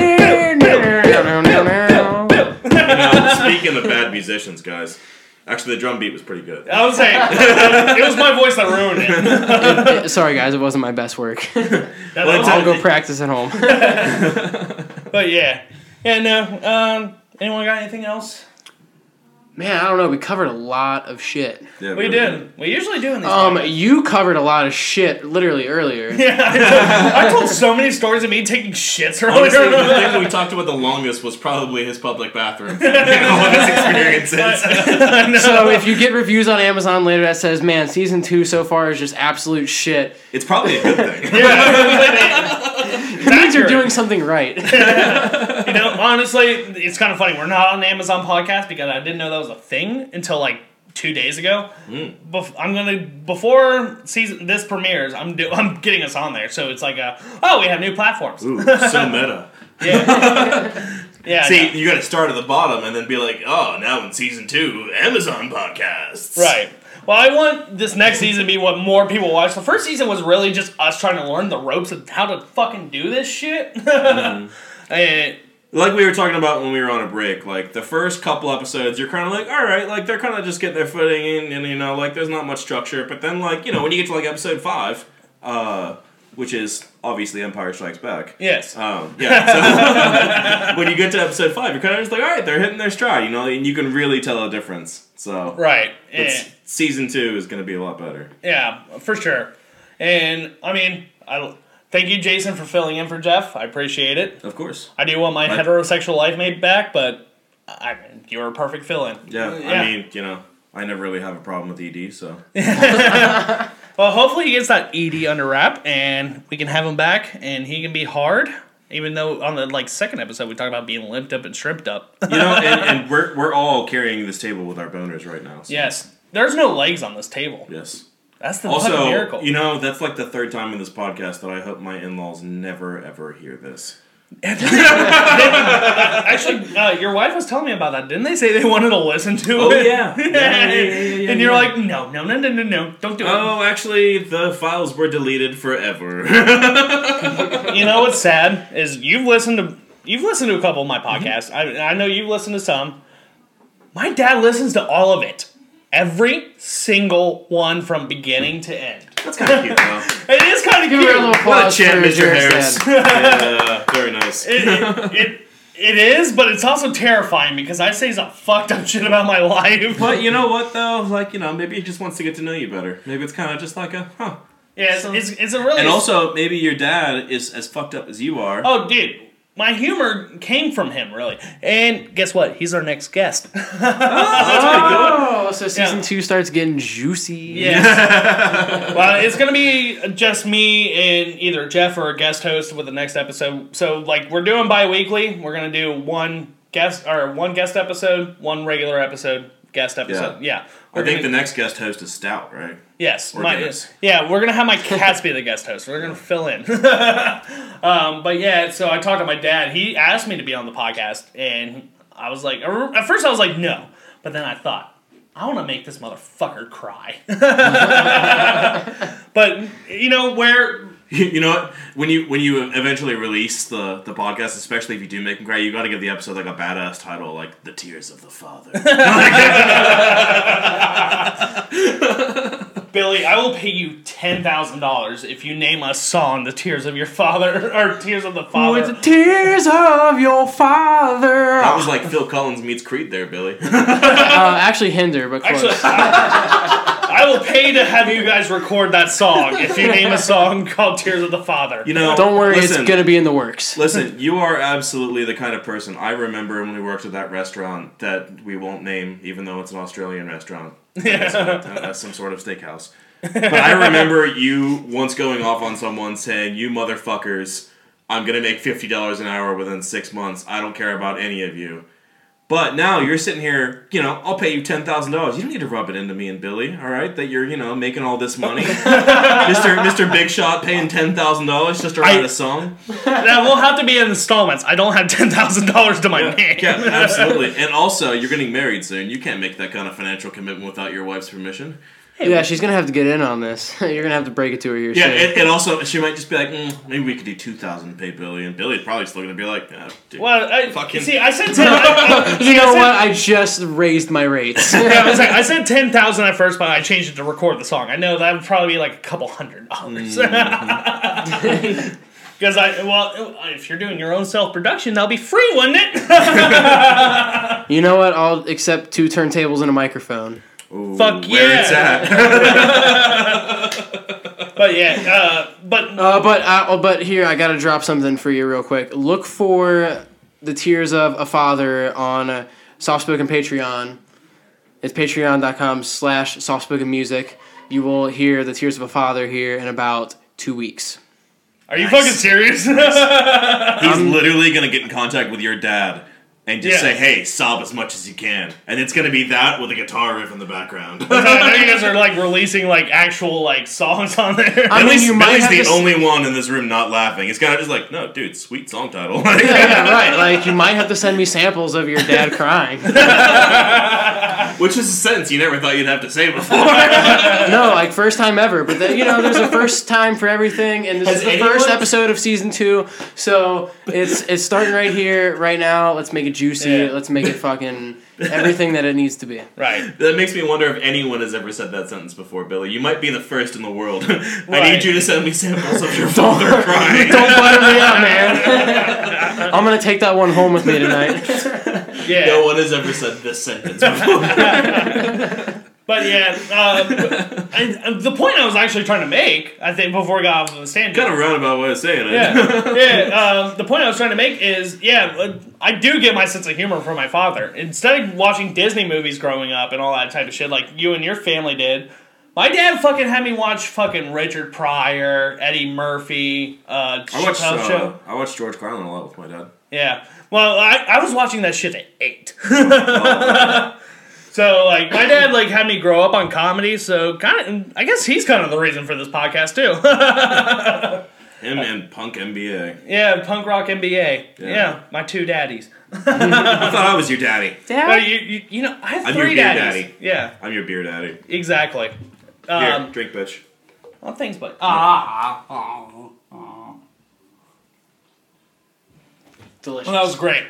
Bill, Bill, Bill. You speaking of bad musicians guys actually the drum beat was pretty good I was saying, it was my voice that ruined it. Sorry guys, it wasn't my best work. That Well, was- I'll go practice at home. but yeah. Yeah, no. Um, anyone got anything else? Man, I don't know. We covered a lot of shit. Yeah, We really did. We usually do in these. Um, podcasts. you covered a lot of shit literally earlier. yeah, I told, I told so many stories of me taking shits Honestly, the earlier. thing we talked about the longest was probably his public bathroom. and all his experiences. So if you get reviews on Amazon later that says, "Man, season two so far is just absolute shit," It's probably a good thing. It means you're doing something right. You know, honestly, it's kind of funny. We're not on Amazon podcast because I didn't know that was a thing until like two days ago. Hmm. Bef- I'm gonna before season this premieres. I'm do- I'm getting us on there, so it's like a oh we have new platforms. Ooh, so meta. Yeah, yeah. See, no. you got to start at the bottom and then be like, oh, now in season two, Amazon podcasts. Right. Well, I want this next season to be what more people watch. The first season was really just us trying to learn the ropes of how to fucking do this shit. And Like we were talking about when we were on a break, like the first couple episodes, you're kind of like, all right, like they're kind of just getting their footing in, and you know, like there's not much structure. But then, like you know, when you get to like episode five, uh, which is obviously Empire Strikes Back. yes, Um, yeah. So when you get to episode five, you're kind of just like, all right, they're hitting their stride, you know, and you can really tell a difference. So right. And- season two is going to be a lot better. Yeah, for sure. And I mean, I thank you, Jason, for filling in for Jeff. I appreciate it. Of course. I do want my My- heterosexual life made back, but I mean, you're a perfect fill-in. Yeah, I mean, you know, I never really have a problem with ED, so well, hopefully he gets that ED under wrap, and we can have him back, and he can be hard. Even though on the like second episode we talked about being limped up and shrimped up. you know, and, and we're we're all carrying this table with our boners right now. So. yes, there's no legs on this table. Yes. That's the Also, miracle. you know, that's like the third time in this podcast that I hope my in-laws never ever hear this. Actually, uh, your wife was telling me about that. Didn't they say they wanted to listen to Oh, it? yeah. Yeah, yeah, yeah, yeah, and you're yeah. like, no, no, no, no, no, no, don't do it. Oh, actually, the files were deleted forever. You know what's sad is you've listened to you've listened to a couple of my podcasts. I, I know you've listened to some. My dad listens to all of it, every single one from beginning to end. That's kind of cute, though. It is kind of cute. Give her a little cute. What a applause champ, for Mr. Jared's Harris. yeah, very nice. It, it, it, it is, but it's also terrifying because I say some fucked up shit about my life. But you know what, though? Like, you know, maybe he just wants to get to know you better. Maybe it's kind of just like a, huh. yeah, it's, it's, it's a really And also, maybe your dad is as fucked up as you are. Oh, dude, my humor came from him, really. And guess what? He's our next guest. Oh, so season Yeah. two starts getting juicy. Yeah. well, it's gonna be just me and either Jeff or a guest host with the next episode. So, like, we're doing bi-weekly. We're gonna do one guest or one guest episode, one regular episode, guest episode. Yeah. I think gonna- the next guest host is Stout, right? Yes, Or my, yeah, we're gonna have my cats be the guest host. We're gonna fill in. um, but yeah, so I talked to my dad. He asked me to be on the podcast, and I was like, at first I was like, no, but then I thought. I want to make this motherfucker cry. but you know where You know what? When you when you eventually release the the podcast, especially if you do make him cry, you got to give the episode like a badass title, like "The Tears of the Father." Billy, I will pay you ten thousand dollars if you name a song "The Tears of Your Father" or "Tears of the Father." With the tears of your father. That was like Phil Collins meets Creed there, Billy. uh, actually Hinder, but close. Actually, I, I will pay to have you guys record that song if you name a song called "Tears of the Father." You know, Don't worry, listen, it's gonna be in the works. Listen, you are absolutely the kind of person. I remember when we worked at that restaurant that we won't name, even though it's an Australian restaurant. That's, uh, that's some sort of steakhouse. But I remember you once going off on someone saying, "You motherfuckers, I'm gonna make fifty dollars an hour within six months. I don't care about any of you." But now you're sitting here, you know, I'll pay you ten thousand dollars. You don't need to rub it into me and Billy, all right? That you're, you know, making all this money, Mister Mister Big Shot paying ten thousand dollars just to write I- a song. That will have to be in installments. I don't have ten thousand dollars to my name. Yeah, absolutely. And also, you're getting married soon. You can't make that kind of financial commitment without your wife's permission. Yeah, she's gonna have to get in on this. You're gonna have to break it to her here Yeah, soon. and, and also, she might just be like, mm, maybe we could do 2000 pay Billy. And Billy's probably still going to be like, ah, dude. Well, I, Fucking- see, I said ten. I, I, you know I said, what? I just raised my rates. Yeah, I was like, I said ten thousand at first, but I changed it to record the song. I know that would probably be like a couple hundred dollars. Mm-hmm. Because I, well, if you're doing your own self production, that'll be free, wouldn't it? you know what? I'll accept two turntables and a microphone. Ooh, fuck where yeah. it's at. But yeah, uh, but Uh, but uh, oh, but here I gotta drop something for you real quick. Look for the Tears of a Father on uh, Softspoken Patreon. It's patreon.com slash softspoken music. You will hear the Tears of a Father here in about two weeks. are you fucking serious? He's literally going to get in contact with your dad and just Yeah. say, hey, sob as much as you can. And it's going to be that with a guitar riff in the background. I know you guys are like releasing like actual like songs on there. I mean, Billy's, you might Billy's have the to s- only one in this room not laughing. It's kind of just like, no, dude, sweet song title. Yeah, right. Like you might have to send me samples of your dad crying. Which is a sentence you never thought you'd have to say before. No, like first time ever. But then, you know, there's a first time for everything, and this Has is the anyone- first episode of season two. So it's it's starting right here, right now. Let's make it juicy. Yeah. Let's make it fucking everything that it needs to be. right. That makes me wonder if anyone has ever said that sentence before, Billy. You might be the first in the world. I Right. need you to send me samples of your father crying. Don't butter me up, man. I'm gonna take that one home with me tonight. Yeah. No one has ever said this sentence before. But yeah, and the point I was actually trying to make, I think, before we got off of the stand. kind of roundabout way of saying it. yeah, yeah. Um, the point I was trying to make is, yeah, uh, I do get my sense of humor from my father. Instead of watching Disney movies growing up and all that type of shit, like you and your family did, my dad fucking had me watch fucking Richard Pryor, Eddie Murphy, uh, I watched, uh, Show. I watched George Carlin a lot with my dad. Yeah. Well, I, I was watching that shit at eight. so like my dad like had me grow up on comedy, so kind of I guess he's kind of the reason for this podcast too. Him and Punk MBA. yeah, punk rock MBA. Yeah, Yeah. my two daddies. I thought I was your daddy. Well, you, you, you know, I have I'm your three beer daddies. daddy. Yeah, I'm your beer daddy. exactly. Here, Um, drink, bitch. well, thanks, but ah, ah, ah. Delicious. Well, that was great.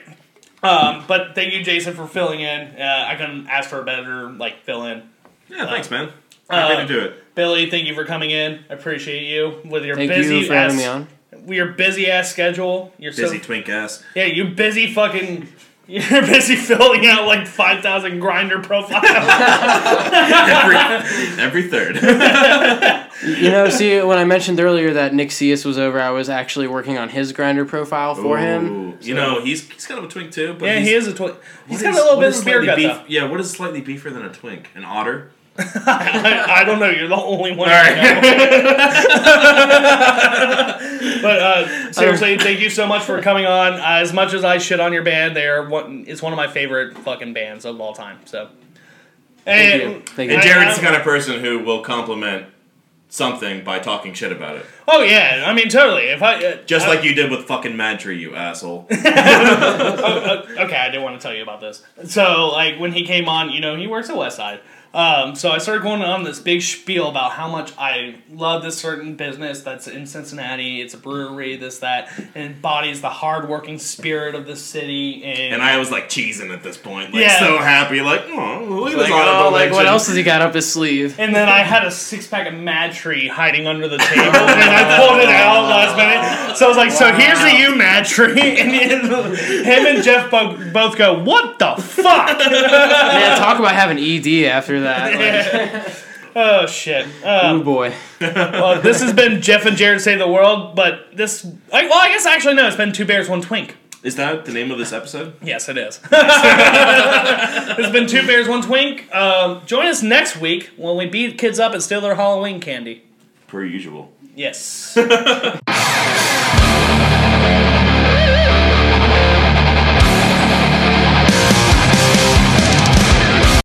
Um, but thank you, Jason, for filling in. Uh, I couldn't ask for a better like fill in. Yeah, thanks, man. Happy uh, to do it. Billy, thank you for coming in. I appreciate you with your Thank busy you for ass, having me on. your busy ass schedule. You're Busy so twink ass. yeah, you busy fucking. You're busy filling out like five thousand Grindr profiles. Every, every third. You know, see, when I mentioned earlier that Nick Cius was over, I was actually working on his Grindr profile for him. Ooh, You know, he's he's kind of a twink too. But yeah, he is a twin. He's what got a little bit of a beer gut beef- though. Yeah, what is slightly beefier than a twink? An otter? I, I don't know. You're the only one. All right. but uh, seriously, thank you so much for coming on. Uh, as much as I shit on your band, they are one. It's one of my favorite fucking bands of all time. So. Thank And, you. Thank you. And I- Jared's the kind of person who will compliment something by talking shit about it. Oh yeah, I mean totally. If I uh, Just I- like you did with fucking MadTree, you asshole. Uh, okay, I didn't want to tell you about this. So, like, when he came on, you know, he works at Westside. Um, so I started going on this big spiel about how much I love this certain business that's in Cincinnati. It's a brewery, this, that, and embodies the hardworking spirit of the city. And, And I was like cheesing at this point, like Yeah. so happy, like, oh, look at this Like, oh, like what else has he got up his sleeve? and then I had a six pack of MadTree hiding under the table, and I pulled it out last minute. So I was like, "So here's to you, MadTree," and him and Jeff both, both go, "What the fuck?" Man, talk about having ED after that. Like, oh shit. Um, oh boy. well, this has been Jeff and Jared Save the World, but this, I, well, I guess actually no, it's been Two Bears, One Twink. Is that the name of this episode? Yes, it is. it's been Two Bears, One Twink. Um, join us next week when we beat kids up and steal their Halloween candy. Per usual. Yes.